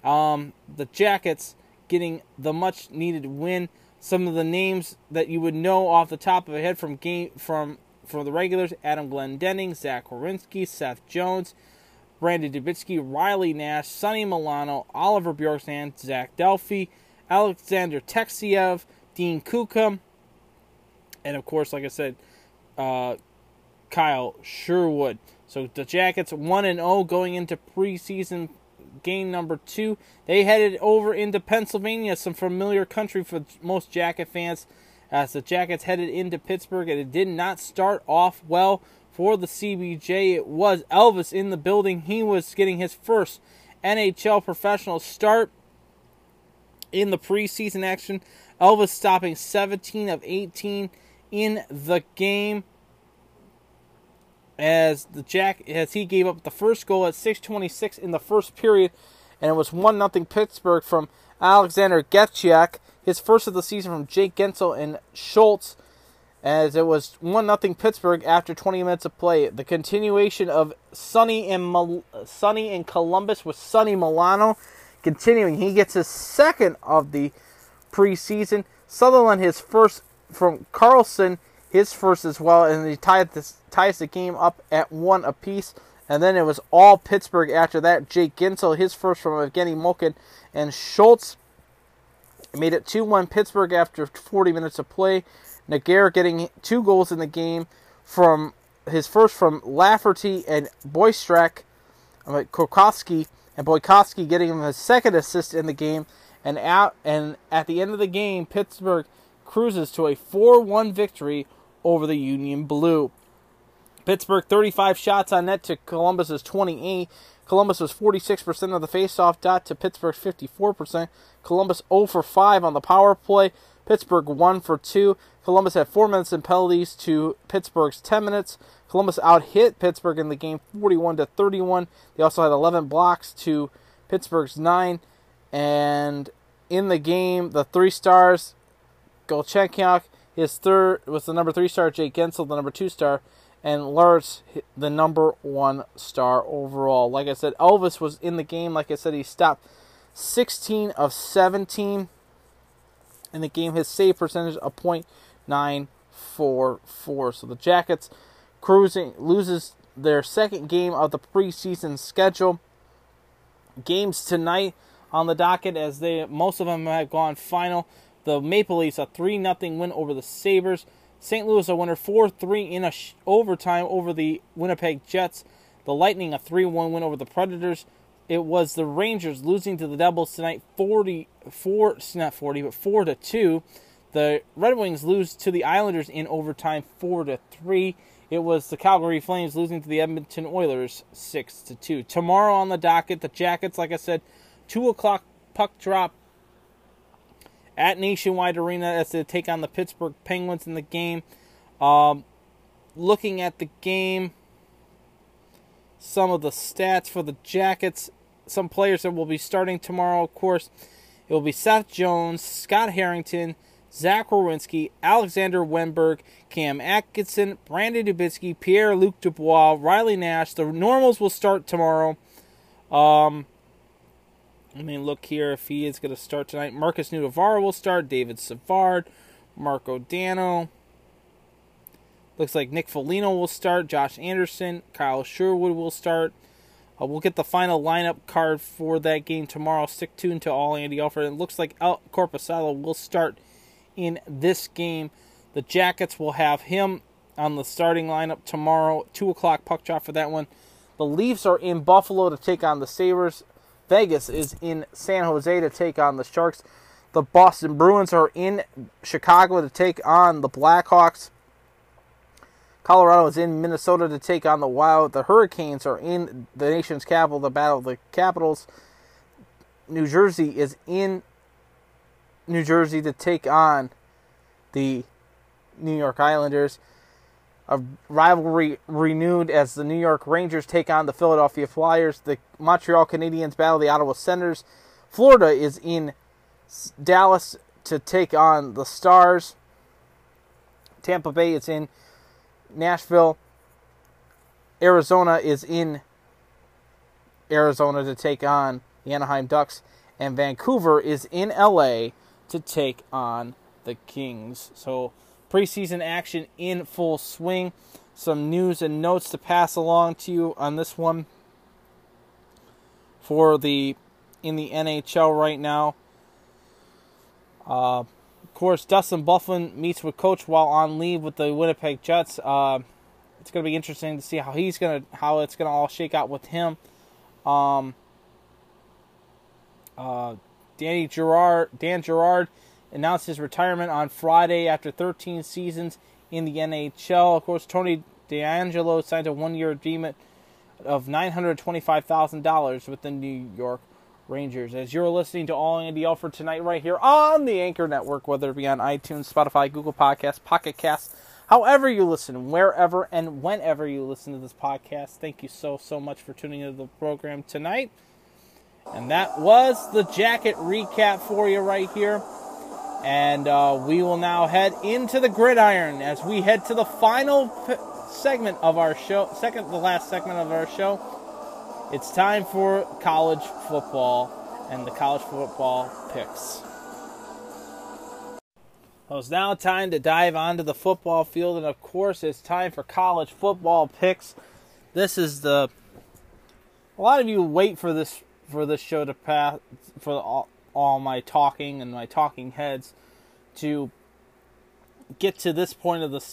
Speaker 1: Um, the Jackets getting the much needed win. Some of the names that you would know off the top of your head from game from from the regulars: Adam Clendening, Zach Werenski, Seth Jones, Brandon Dubinsky, Riley Nash, Sonny Milano, Oliver Bjorkstrand, Zach Delphi, Alexander Texier, Dean Kukan, and of course, like I said, uh, Kyle Sherwood. So the Jackets 1 and 0 going into preseason game number 2. They headed over into Pennsylvania, some familiar country for most Jacket fans. As the Jackets headed into Pittsburgh, and it did not start off well for the CBJ. It was Elvis in the building. He was getting his first NHL professional start in the preseason action. Elvis stopping 17 of 18 in the game as the Jack as he gave up the first goal at 6:26 in the first period, and it was one nothing Pittsburgh from Alexander Getchak, his first of the season from Jake Guentzel and Schultz, as it was one nothing Pittsburgh after 20 minutes of play. The continuation of Sonny and Mal- Sonny in Columbus with Sonny Milano continuing. He gets his second of the preseason. Sutherland his first from Carlson his first as well, and he tied this ties the game up at one apiece. And then it was all Pittsburgh after that. Jake Guentzel, his first from Evgeny Malkin, and Schultz made it 2 1 Pittsburgh after 40 minutes of play. Nagar getting two goals in the game from his first from Lafferty and Boystrak, uh, Kokowski, and Boykowski getting him his second assist in the game. And out and at the end of the game, Pittsburgh cruises to a 4-1 victory over the Union Blue. Pittsburgh 35 shots on net to Columbus's 28. Columbus was 46% of the faceoff dot to Pittsburgh's 54%. Columbus 0 for 5 on the power play. Pittsburgh 1 for 2. Columbus had 4 minutes in penalties to Pittsburgh's 10 minutes. Columbus out hit Pittsburgh in the game 41 to 31. They also had 11 blocks to Pittsburgh's 9. And in the game, the three stars, Galchenyuk, his third was the number three star, Jake Guentzel, the number two star, and Lurz, the number one star overall. Like I said, Elvis was in the game. Like I said, he stopped 16 of 17 in the game. His save percentage of .944. So the Jackets cruising loses their second game of the preseason schedule. Games tonight on the docket as they most of them have gone final. The Maple Leafs a three 0 win over the Sabres. St. Louis a winner 4-3 in a sh- overtime over the Winnipeg Jets. The Lightning a 3-1 win over the Predators. It was the Rangers losing to the Devils tonight 44 not 40 but 4 to 2. The Red Wings lose to the Islanders in overtime 4 to 3. It was the Calgary Flames losing to the Edmonton Oilers 6 to 2. Tomorrow on the docket, the Jackets, like I said, 2 o'clock puck drop at Nationwide Arena as they take on the Pittsburgh Penguins in the game. Um, looking at the game, some of the stats for the Jackets, some players that will be starting tomorrow, of course, it will be Seth Jones, Scott Harrington, Zach Rowinski, Alexander Wennberg, Cam Atkinson, Brandon Dubinsky, Pierre Luc Dubois, Riley Nash. The normals will start tomorrow. Um, I mean, look here if he is going to start tonight. Markus Nutivaara will start. David Savard, Marko Dano. Looks like Nick Foligno will start. Josh Anderson, Kyle Sherwood will start. Uh, we'll get the final lineup card for that game tomorrow. Stick tuned to all Andy Alford. It looks like Al Korpisalo will start in this game. The Jackets will have him on the starting lineup tomorrow. 2 o'clock puck drop for that one. The Leafs are in Buffalo to take on the Sabres. Vegas is in San Jose to take on the Sharks. The Boston Bruins are in Chicago to take on the Blackhawks. Colorado is in Minnesota to take on the Wild. The Hurricanes are in the nation's capital, the Battle of the Capitals. New Jersey is in New Jersey to take on the New York Islanders. A rivalry renewed as the New York Rangers take on the Philadelphia Flyers. The Montreal Canadiens battle the Ottawa Senators. Florida is in Dallas to take on the Stars. Tampa Bay is in Nashville. Arizona is in Arizona to take on the Anaheim Ducks. And Vancouver is in LA to take on the Kings. So preseason action in full swing. Some news and notes to pass along to you on this one for the in the NHL right now. Uh, course, Dustin Byfuglien meets with coach while on leave with the Winnipeg Jets. Uh, it's going to be interesting to see how he's going to how it's going to all shake out with him. Um, uh, Danny Gerard, Dan Gerard announced his retirement on Friday after 13 seasons in the NHL. Of course, Tony DeAngelo signed a one-year agreement of $925,000 with the New York Rangers. As you're listening to All Andy Alford tonight, right here on the Anchor Network, whether it be on iTunes, Spotify, Google Podcasts, Pocket Casts, however you listen, wherever and whenever you listen to this podcast, thank you so, so much for tuning into the program tonight. And that was the jacket recap for you right here. And uh, we will now head into the gridiron as we head to the final segment of our show, second the last segment of our show. It's time for college football and the college football picks. Well, it's now time to dive onto the football field, and of course, it's time for college football picks. This is the. A lot of you wait for this for this show to pass for all, all my talking and my talking heads to get to this point of the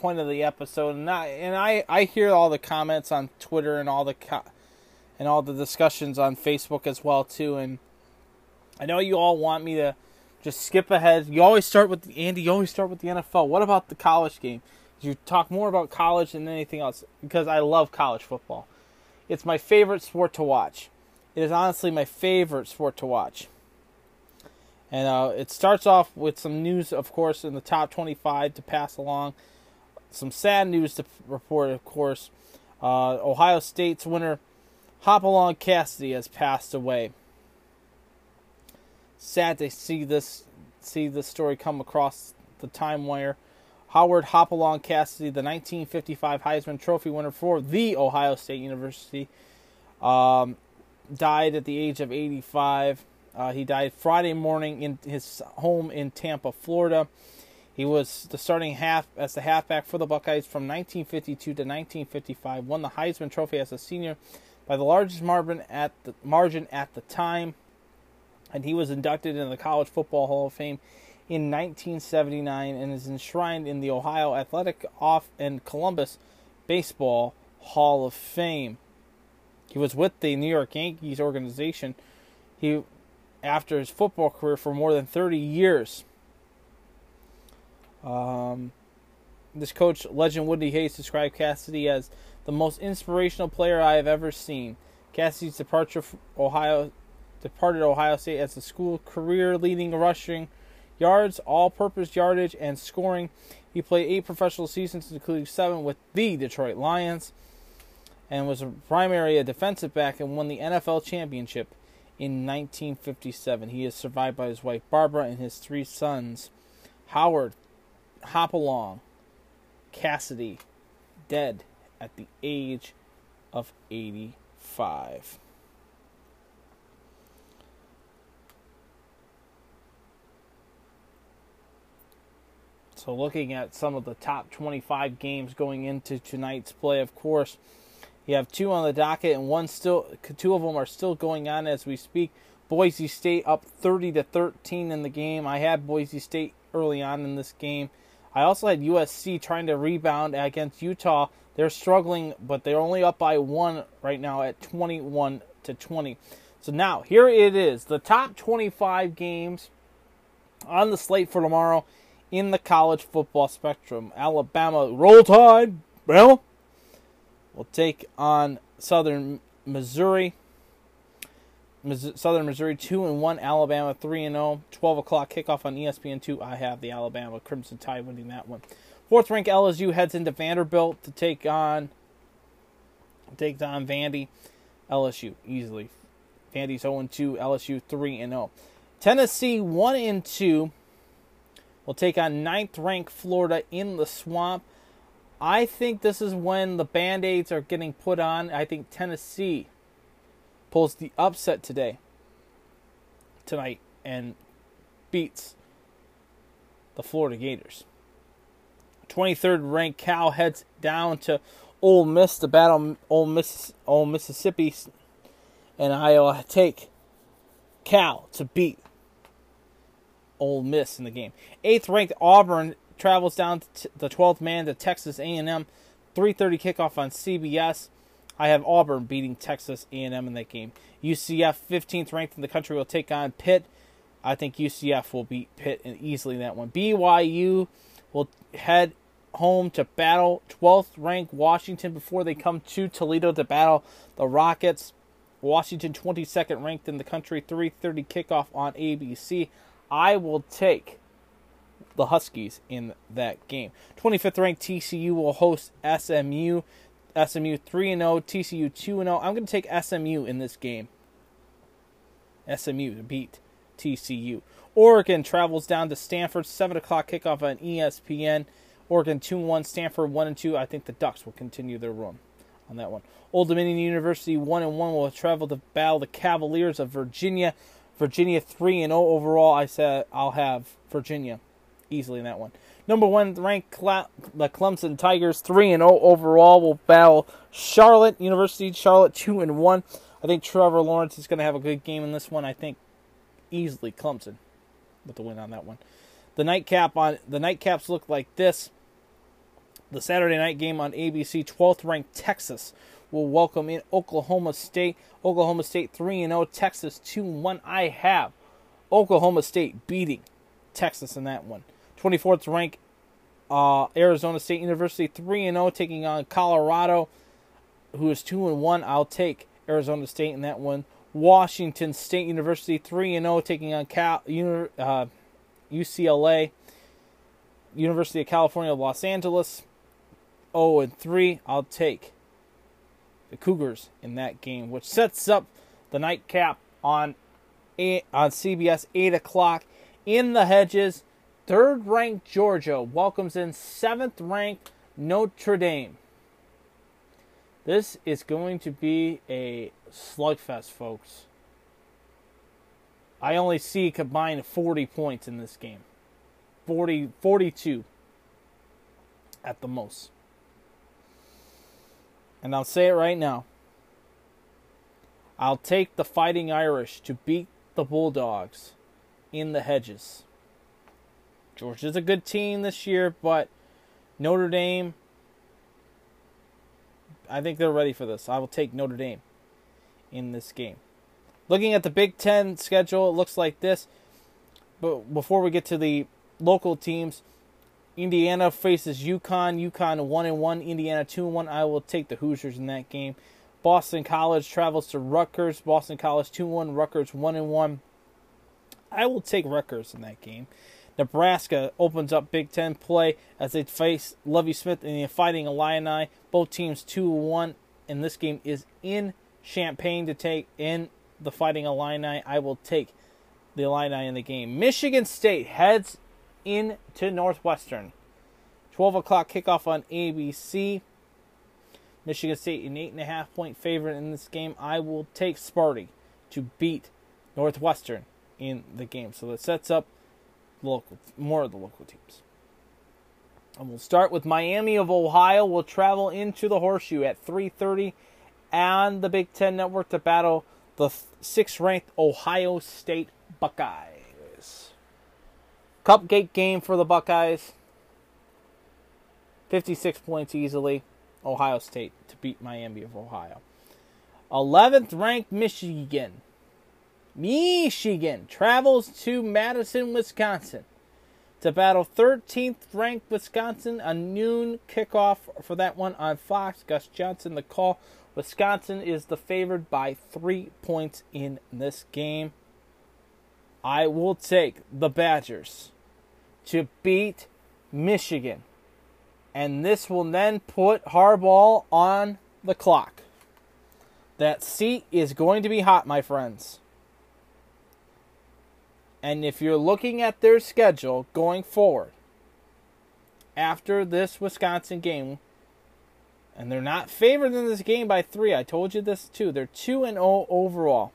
Speaker 1: point of the episode, and I and I I hear all the comments on Twitter and all the co- and all the discussions on Facebook as well too, and I know you all want me to just skip ahead. You always start with the, Andy. You always start with the NFL. What about the college game? You talk more about college than anything else because I love college football. It's my favorite sport to watch. It is honestly my favorite sport to watch. And uh, it starts off with some news, of course, in the top 25 to pass along. Some sad news to report, of course. Uh, Ohio State's winner, Hopalong Cassidy, has passed away. Sad to see this see this story come across the time wire. Howard Hopalong Cassidy, the 1955 Heisman Trophy winner for the Ohio State University, um, died at the age of 85. Uh, he died Friday morning in his home in Tampa, Florida. He was the starting half as the halfback for the Buckeyes from 1952 to 1955. Won the Heisman Trophy as a senior by the largest margin at the margin at the time, and he was inducted into the College Football Hall of Fame in 1979 and is enshrined in the Ohio Athletic Off and Columbus Baseball Hall of Fame. He was with the New York Yankees organization. He after his football career for more than 30 years. Um, this coach, legend Woody Hayes, described Cassidy as the most inspirational player I have ever seen. Cassidy's departure from Ohio departed Ohio State as a school career leading rushing yards, all-purpose yardage, and scoring. He played eight professional seasons, including seven with the Detroit Lions, and was a primary a defensive back and won the NFL championship in 1957. He is survived by his wife Barbara and his three sons, Howard, Hopalong, Cassidy, dead at the age of 85. So, looking at some of the top 25 games going into tonight's play, of course, you have two on the docket, and one still, two of them are still going on as we speak. Boise State up 30 to 13 in the game. I had Boise State early on in this game. I also had USC trying to rebound against Utah. They're struggling, but they're only up by one right now at 21 to 20. So now here it is, the top 25 games on the slate for tomorrow in the college football spectrum. Alabama, roll tide, Bama. will take on Southern Missouri. Southern Missouri 2 and 1, Alabama 3 and 0. 12 o'clock kickoff on ESPN 2. I have the Alabama Crimson Tide winning that one. Fourth ranked LSU heads into Vanderbilt to take on takes on Vandy. LSU easily. Vandy's 0 2, LSU 3 0. Tennessee 1 2 will take on ninth ranked Florida in the swamp. I think this is when the band aids are getting put on. I think Tennessee pulls the upset today, tonight, and beats the Florida Gators. 23rd ranked Cal heads down to Ole Miss to battle Ole Miss, Ole Mississippi, and Iowa take Cal to beat Ole Miss in the game. Eighth ranked Auburn travels down to the 12th man to Texas A&M. 3:30 kickoff on CBS. I have Auburn beating Texas A&M in that game. UCF, 15th ranked in the country, will take on Pitt. I think UCF will beat Pitt easily in that one. BYU will head home to battle 12th ranked Washington before they come to Toledo to battle the Rockets. Washington 22nd ranked in the country, 3:30 kickoff on ABC. I will take the Huskies in that game. 25th ranked TCU will host SMU. SMU 3 0, TCU 2 0. I'm going to take SMU in this game. SMU to beat TCU. Oregon travels down to Stanford, 7 o'clock kickoff on ESPN. Oregon 2 1, Stanford 1 and 2. I think the Ducks will continue their run on that one. Old Dominion University 1 and 1 will travel to battle the Cavaliers of Virginia. Virginia 3 and 0 overall. I said I'll have Virginia easily in that one. Number one ranked the Clemson Tigers, three and zero overall, will battle Charlotte University. Charlotte two and one. I think Trevor Lawrence is going to have a good game in this one. I think easily Clemson with the win on that one. The nightcap on the nightcaps look like this. The Saturday night game on ABC, 12th ranked Texas will welcome in Oklahoma State. Oklahoma State 3 0, Texas 2 1. I have Oklahoma State beating Texas in that one. 24th ranked uh, Arizona State University 3 0, taking on Colorado, who is 2 1. I'll take Arizona State in that one. Washington State University 3 0, taking on Cal, uh, UCLA. University of California, Los Angeles 0 and 3. I'll take the Cougars in that game, which sets up the nightcap on on CBS 8 o'clock in the hedges. Third ranked Georgia welcomes in seventh ranked Notre Dame. This is going to be a slugfest, folks. I only see combined 40 points in this game. 40, 42 at the most. And I'll say it right now. I'll take the Fighting Irish to beat the Bulldogs in the hedges. Georgia's a good team this year, but Notre Dame, I think they're ready for this. I will take Notre Dame in this game. Looking at the Big Ten schedule, it looks like this. But before we get to the local teams, Indiana faces UConn. UConn one and one. Indiana two and one. I will take the Hoosiers in that game. Boston College travels to Rutgers. Boston College two one. Rutgers one and one. I will take Rutgers in that game. Nebraska opens up Big Ten play as they face Lovie Smith and the Fighting Illini. Both teams 2 1, and this game is in Champaign to take in the Fighting Illini. I will take the Illini in the game. Michigan State heads into Northwestern. 12 o'clock kickoff on ABC. Michigan State an 8.5 point favorite in this game. I will take Sparty to beat Northwestern in the game. So that sets up local more of the local teams. And we'll start with Miami of Ohio. We'll travel into the Horseshoe at 3:30 and the Big Ten Network to battle the sixth-ranked Ohio State Buckeyes. Cupcake game for the Buckeyes. 56 points easily. Ohio State to beat Miami of Ohio. 11th ranked Michigan. Michigan travels to Madison, Wisconsin to battle 13th ranked Wisconsin. A noon kickoff for that one on Fox. Gus Johnson, the call. Wisconsin is the favored by three points in this game. I will take the Badgers to beat Michigan. And this will then put Harbaugh on the clock. That seat is going to be hot, my friends. And if you're looking at their schedule going forward, after this Wisconsin game, and they're not favored in this game by three. I told you this too. They're 2 and 0 overall.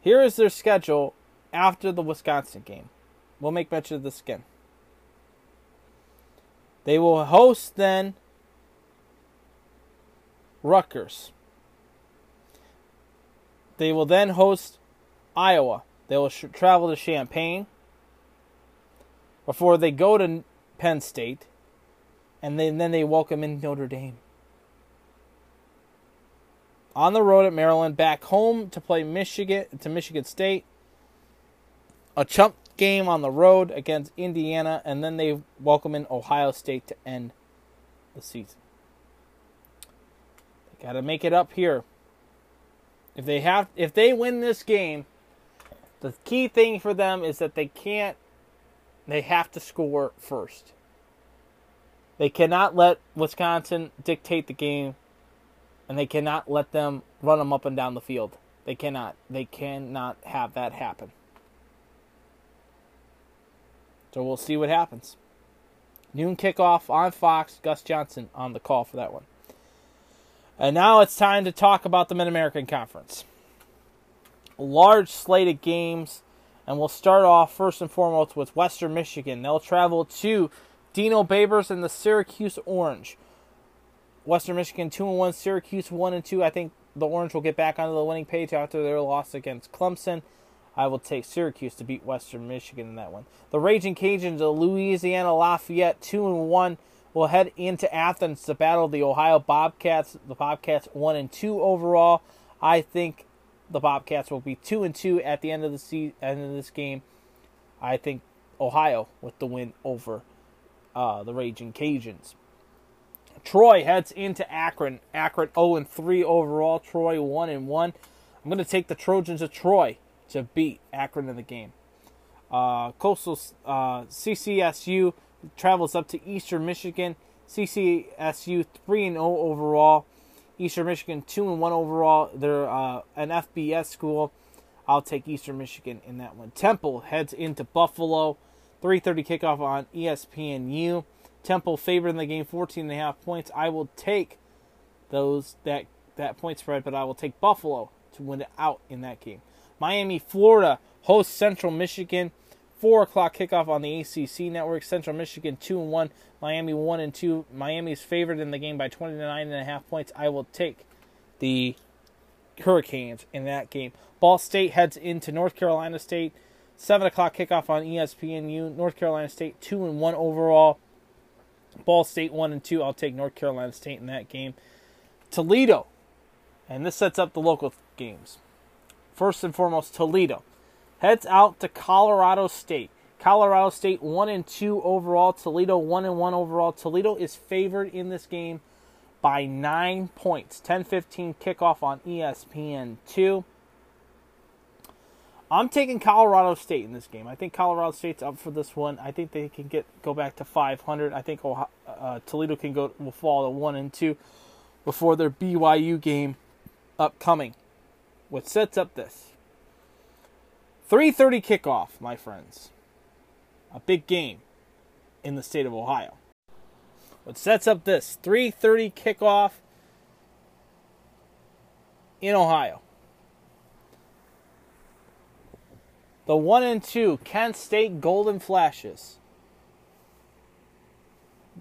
Speaker 1: Here is their schedule after the Wisconsin game. We'll make mention of this again. They will host then Rutgers. They will then host Iowa. They will sh- travel to Champaign before they go to Penn State, and then, then they welcome in Notre Dame. On the road at Maryland, back home to play Michigan to Michigan State. A chump game on the road against Indiana, and then they welcome in Ohio State to end the season. They got to make it up here. If they have, if they win this game, the key thing for them is that they can't. They have to score first. They cannot let Wisconsin dictate the game, and they cannot let them run them up and down the field. They cannot. They cannot have that happen. So we'll see what happens. Noon kickoff on Fox. Gus Johnson on the call for that one. And now it's time to talk about the Mid American Conference. Large slate of games, and we'll start off first and foremost with Western Michigan. They'll travel to Dino Babers and the Syracuse Orange. Western Michigan 2 and 1, Syracuse 1 and 2. I think the Orange will get back onto the winning page after their loss against Clemson. I will take Syracuse to beat Western Michigan in that one. The Raging Cajuns of Louisiana Lafayette 2 and 1 will head into Athens to battle the Ohio Bobcats. The Bobcats 1 and 2 overall. I think the Bobcats will be 2 and 2 at the end of the end of this game. I think Ohio with the win over uh, the Raging Cajuns. Troy heads into Akron. Akron 0 and 3 overall. Troy 1 and 1. I'm going to take the Trojans of Troy to beat Akron in the game. Uh, Coastal uh, CCSU travels up to Eastern Michigan. CCSU 3 and 0 overall. Eastern Michigan 2 and 1 overall. They're uh, an FBS school. I'll take Eastern Michigan in that one. Temple heads into Buffalo. 3:30 kickoff on ESPNU. Temple favored in the game 14 and a half points. I will take those that that point spread, but I will take Buffalo to win it out in that game. Miami, Florida hosts Central Michigan. Four o'clock kickoff on the ACC network. Central Michigan two and one. Miami one and two. Miami's favored in the game by 29 and a half points. I will take the Hurricanes in that game. Ball State heads into North Carolina State. Seven o'clock kickoff on ESPNU. North Carolina State two and one overall. Ball State one and two. I'll take North Carolina State in that game. Toledo, and this sets up the local games. First and foremost, Toledo heads out to Colorado State. Colorado State one and two overall. Toledo one and one overall. Toledo is favored in this game by nine points. 10-15 kickoff on ESPN two. I'm taking Colorado State in this game. I think Colorado State's up for this one. I think they can get go back to 500. I think Ohio, uh, Toledo can go will fall to one and two before their BYU game upcoming, What sets up this 3:30 kickoff, my friends. A big game in the state of Ohio. What sets up this 3:30 kickoff in Ohio. The one and two Kent State Golden Flashes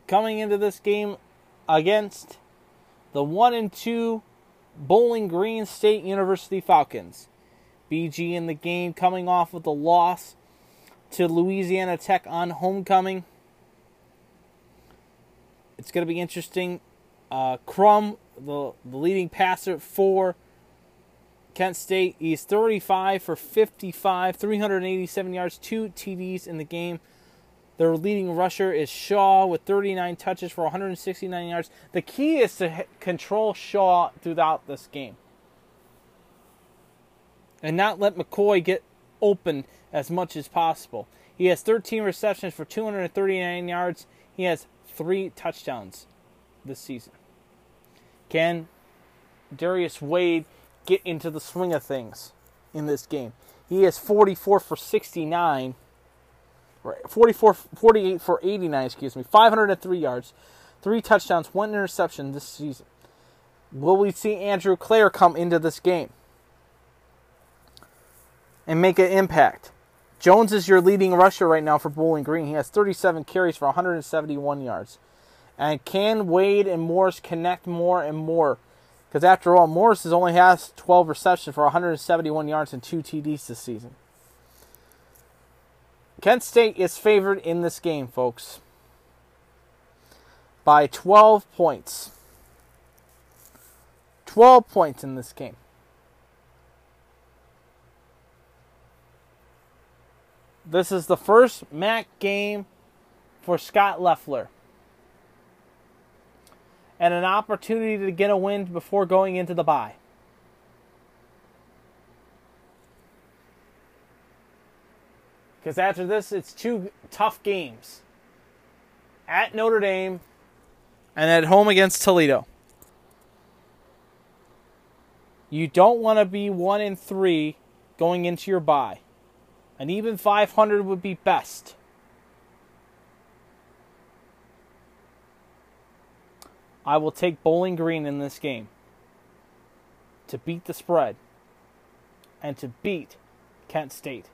Speaker 1: coming into this game against the one and two Bowling Green State University Falcons. BG in the game coming off with a loss to Louisiana Tech on homecoming. It's going to be interesting. Uh, Crum, the, the leading passer for Kent State, he's 35 for 55, 387 yards, two TDs in the game. Their leading rusher is Shaw with 39 touches for 169 yards. The key is to control Shaw throughout this game and not let McKoy get open as much as possible. He has 13 receptions for 239 yards. He has three touchdowns this season. Can Darius Wade get into the swing of things in this game? He has 44 for 69 right, 44, 48 for 89, excuse me, 503 yards, three touchdowns, one interception this season. Will we see Andrew Clair come into this game and make an impact? Jones is your leading rusher right now for Bowling Green. He has 37 carries for 171 yards. And can Wade and Morris connect more and more? Because after all, Morris has only has 12 receptions for 171 yards and two TDs this season. Kent State is favored in this game, folks, by 12 points. 12 points in this game. This is the first MAC game for Scot Loeffler. And an opportunity to get a win before going into the bye. Because after this, it's two tough games at Notre Dame and at home against Toledo. You don't want to be one in three going into your bye. An even 500 would be best. I will take Bowling Green in this game to beat the spread and to beat Kent State.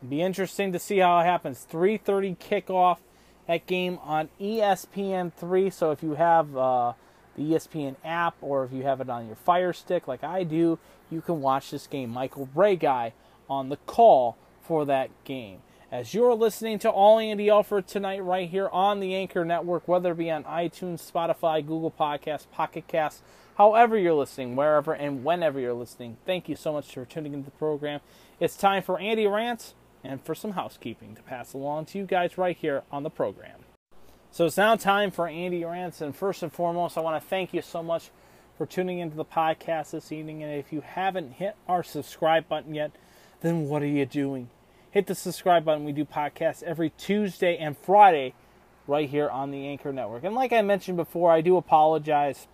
Speaker 1: It'll Be interesting to see how it happens. 3:30 kickoff. That game on E ESPN three. So if you have uh, the ESPN app or if you have it on your Fire Stick like I do, you can watch this game. Michael Reghi on the call for that game. As you're listening to All Andy Alford tonight, right here on the Anchor Network, whether it be on iTunes, Spotify, Google Podcasts, Pocket Casts, however you're listening, wherever and whenever you're listening, thank you so much for tuning into the program. It's time for Andy Rants and for some housekeeping to pass along to you guys right here on the program. So it's now time for Andy Rants, and first and foremost, I want to thank you so much for tuning into the podcast this evening. And if you haven't hit our subscribe button yet, then what are you doing? Hit the subscribe button. We do podcasts every Tuesday and Friday right here on the Anchor Network. And like I mentioned before, I do apologize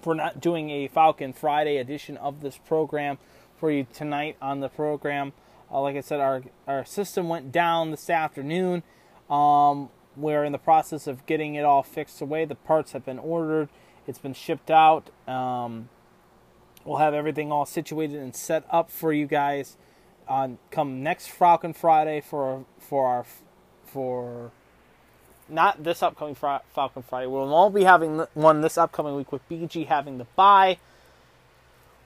Speaker 1: for not doing a Falcon Friday edition of this program for you tonight on the program. Uh, like I said, our our system went down this afternoon. Um, we're in the process of getting it all fixed away. The parts have been ordered. It's been shipped out. Um, we'll have everything all situated and set up for you guys on come next Falcon Friday for for our for not this upcoming Falcon Friday. We'll all be having one this upcoming week with BG having the bye.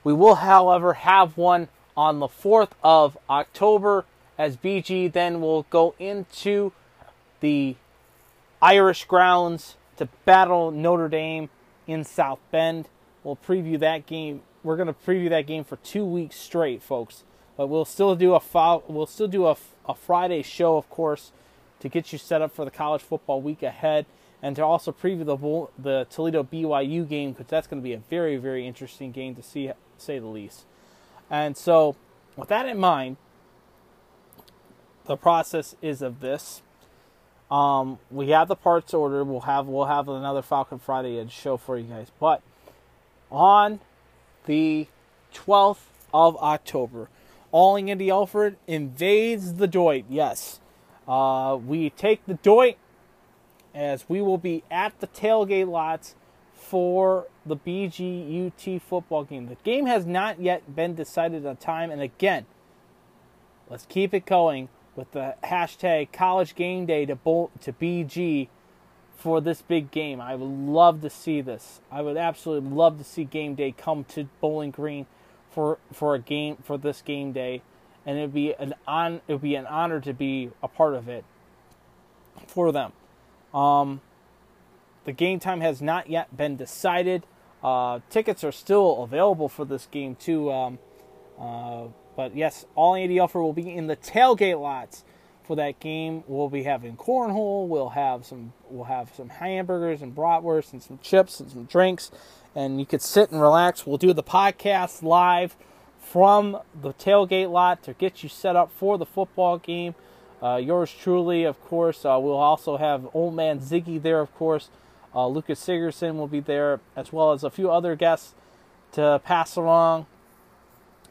Speaker 1: We will, however, have one on the 4th of October as BG then will go into the Irish grounds to battle Notre Dame in South Bend. We'll preview that game. We're going to preview that game for two weeks straight, folks. But we'll still do a fo- we'll still do a, a Friday show, of course, to get you set up for the college football week ahead, and to also preview the the Toledo BYU game because that's going to be a very very interesting game to see, say the least. And so, with that in mind, the process is of this. Um, we have the parts ordered. We'll have we'll have another Falcon Friday show for you guys. But on the 12th of October, All Andy Alfred invades the Doyt. Yes, uh, we take the Doyt as we will be at the tailgate lots for the BGUT football game. The game has not yet been decided on time, and again, let's keep it going with the hashtag College Game Day to Bol- to BG for this big game. I would love to see this. I would absolutely love to see Game Day come to Bowling Green for for a game for this game day, and it'd be an on it would be an honor to be a part of it for them. Um, the game time has not yet been decided. Uh, tickets are still available for this game too. Um, uh, but yes, all Andy Alford will be in the tailgate lots for that game. We'll be having cornhole. We'll have some. We'll have some hamburgers and bratwurst and some chips and some drinks, and you could sit and relax. We'll do the podcast live from the tailgate lot to get you set up for the football game. Uh, yours truly, of course. Uh, we'll also have Old Man Ziggy there, of course. Uh, Lucas Sigerson will be there, as well as a few other guests to pass along.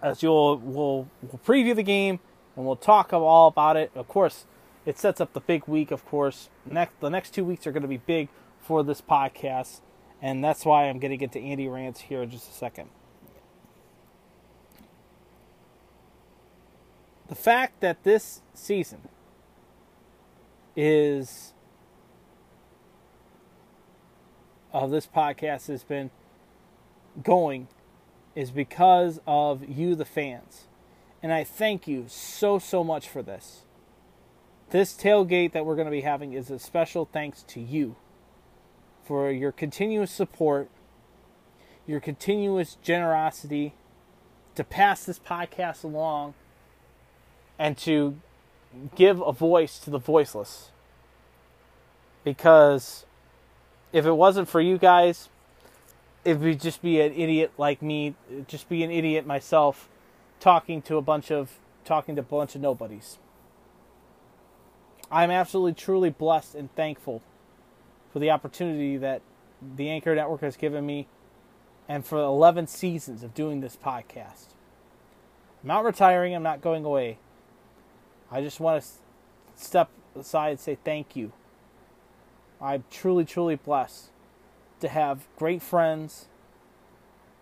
Speaker 1: As you'll we'll, we'll preview the game and we'll talk all about it. Of course, it sets up the big week. Of course, next the next two weeks are going to be big for this podcast, and that's why I'm going to get to Andy rants here in just a second. The fact that this season is of this podcast has been going is because of you, the fans. And I thank you so, so much for this. This tailgate that we're going to be having is a special thanks to you for your continuous support, your continuous generosity to pass this podcast along and to give a voice to the voiceless. Because if it wasn't for you guys, it would just be an idiot like me, just be an idiot myself, talking to a bunch of talking to a bunch of nobodies. I'm absolutely truly blessed and thankful for the opportunity that the Anchor Network has given me and for 11 seasons of doing this podcast. I'm not retiring, I'm not going away. I just want to step aside and say thank you. I'm truly, truly blessed to have great friends,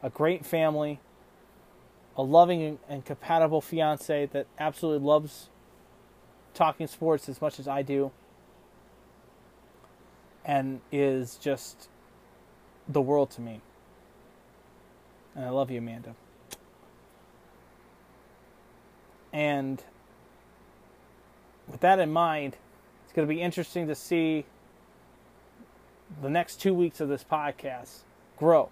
Speaker 1: a great family, a loving and compatible fiance that absolutely loves talking sports as much as I do, and is just the world to me. And I love you, Amanda. And with that in mind, it's going to be interesting to see the next two weeks of this podcast grow.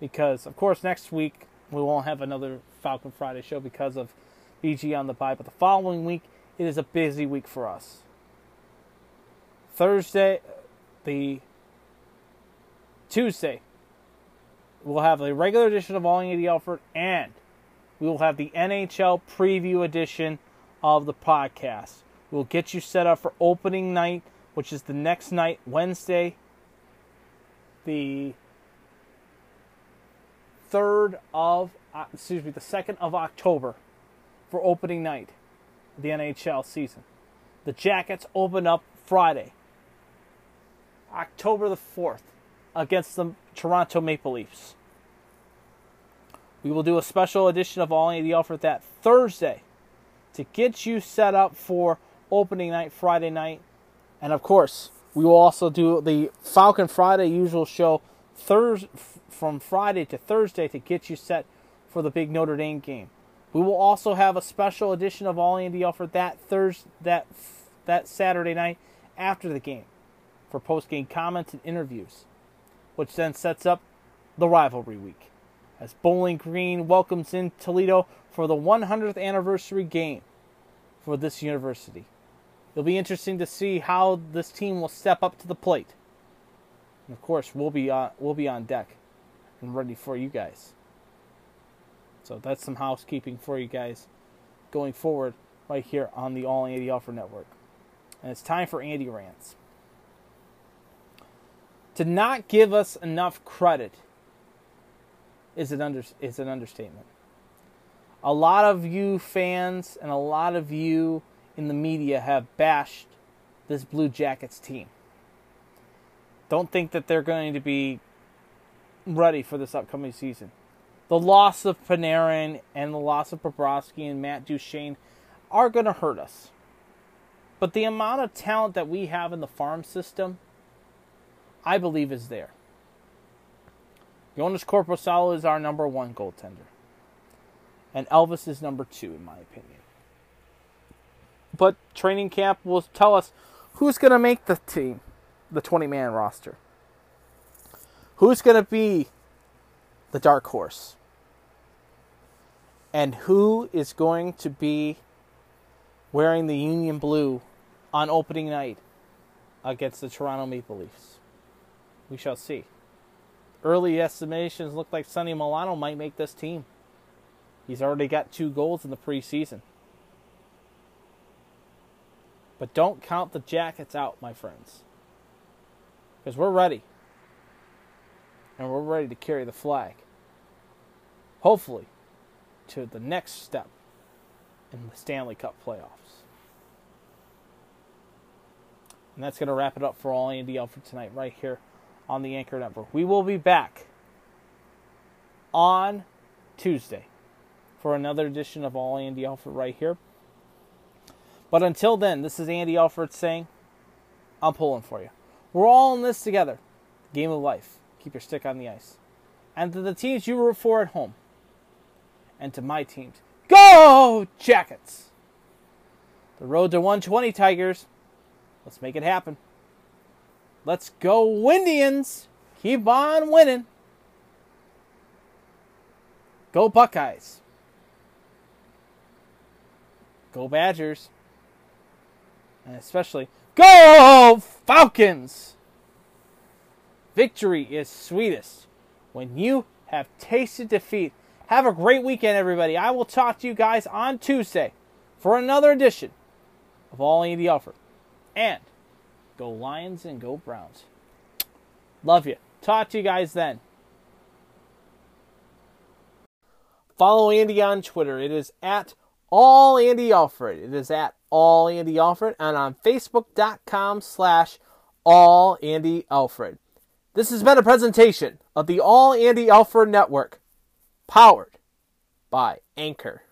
Speaker 1: Because, of course, next week we won't have another Falcon Friday show because of BG on the bye, but the following week it is a busy week for us. Thursday, the Tuesday, we'll have a regular edition of All Andy Alford, and we will have the NHL preview edition of the podcast. We'll get you set up for opening night, which is the next night, Wednesday, the third of uh, excuse me, the second of October for opening night the NHL season. The Jackets open up Friday, October the fourth, against the Toronto Maple Leafs. We will do a special edition of All Andy Alford that Thursday to get you set up for opening night Friday night. And of course, we will also do the Falcon Friday usual show Thursday from Friday to Thursday to get you set for the big Notre Dame game. We will also have a special edition of All Andy Alford that Thursday that that Saturday night after the game for post game comments and interviews, which then sets up the rivalry week as Bowling Green welcomes in Toledo for the 100th anniversary game for this university. It'll be interesting to see how this team will step up to the plate. And of course, we'll be on, we'll be on deck and ready for you guys. So that's some housekeeping for you guys going forward right here on the All Andy Alford Network. And it's time for Andy Rants. To not give us enough credit is an, under, is an understatement. A lot of you fans and a lot of you in the media have bashed this Blue Jackets team. Don't think that they're going to be ready for this upcoming season. The loss of Panarin and the loss of Bobrovsky and Matt Duchene are going to hurt us. But the amount of talent that we have in the farm system, I believe, is there. Jonas Korpisalo is our number one goaltender. And Elvis is number two, in my opinion. But training camp will tell us who's going to make the team. the 20 man roster. Who's going to be the dark horse? And who is going to be wearing the Union blue on opening night against the Toronto Maple Leafs? We shall see. Early estimations look like Sonny Milano might make this team. He's already got two goals in the preseason. But don't count the Jackets out, my friends. Because we're ready. And we're ready to carry the flag. Hopefully, to the next step in the Stanley Cup playoffs. And that's going to wrap it up for all Andy Alford tonight, right here on the Anchor Network. We will be back on Tuesday for another edition of All Andy Alford right here. But until then, this is Andy Alford saying, I'm pulling for you. We're all in this together. Game of life. Keep your stick on the ice. And to the teams you root for at home, and to my teams, go Jackets! The road to 120 Tigers. Let's make it happen. Let's go Windians. Keep on winning. Go Buckeyes. Go Badgers. And especially go Falcons. Victory is sweetest when you have tasted defeat. Have a great weekend, everybody. I will talk to you guys on Tuesday for another edition of All Andy Alford. And go Lions and go Browns. Love you. Talk to you guys then. Follow Andy on Twitter. It is at all Andy Alfred. It is at all Andy Alfred and on Facebook.com slash all Andy Alfred. This has been a presentation of the All Andy Alfred Network, powered by Anchor.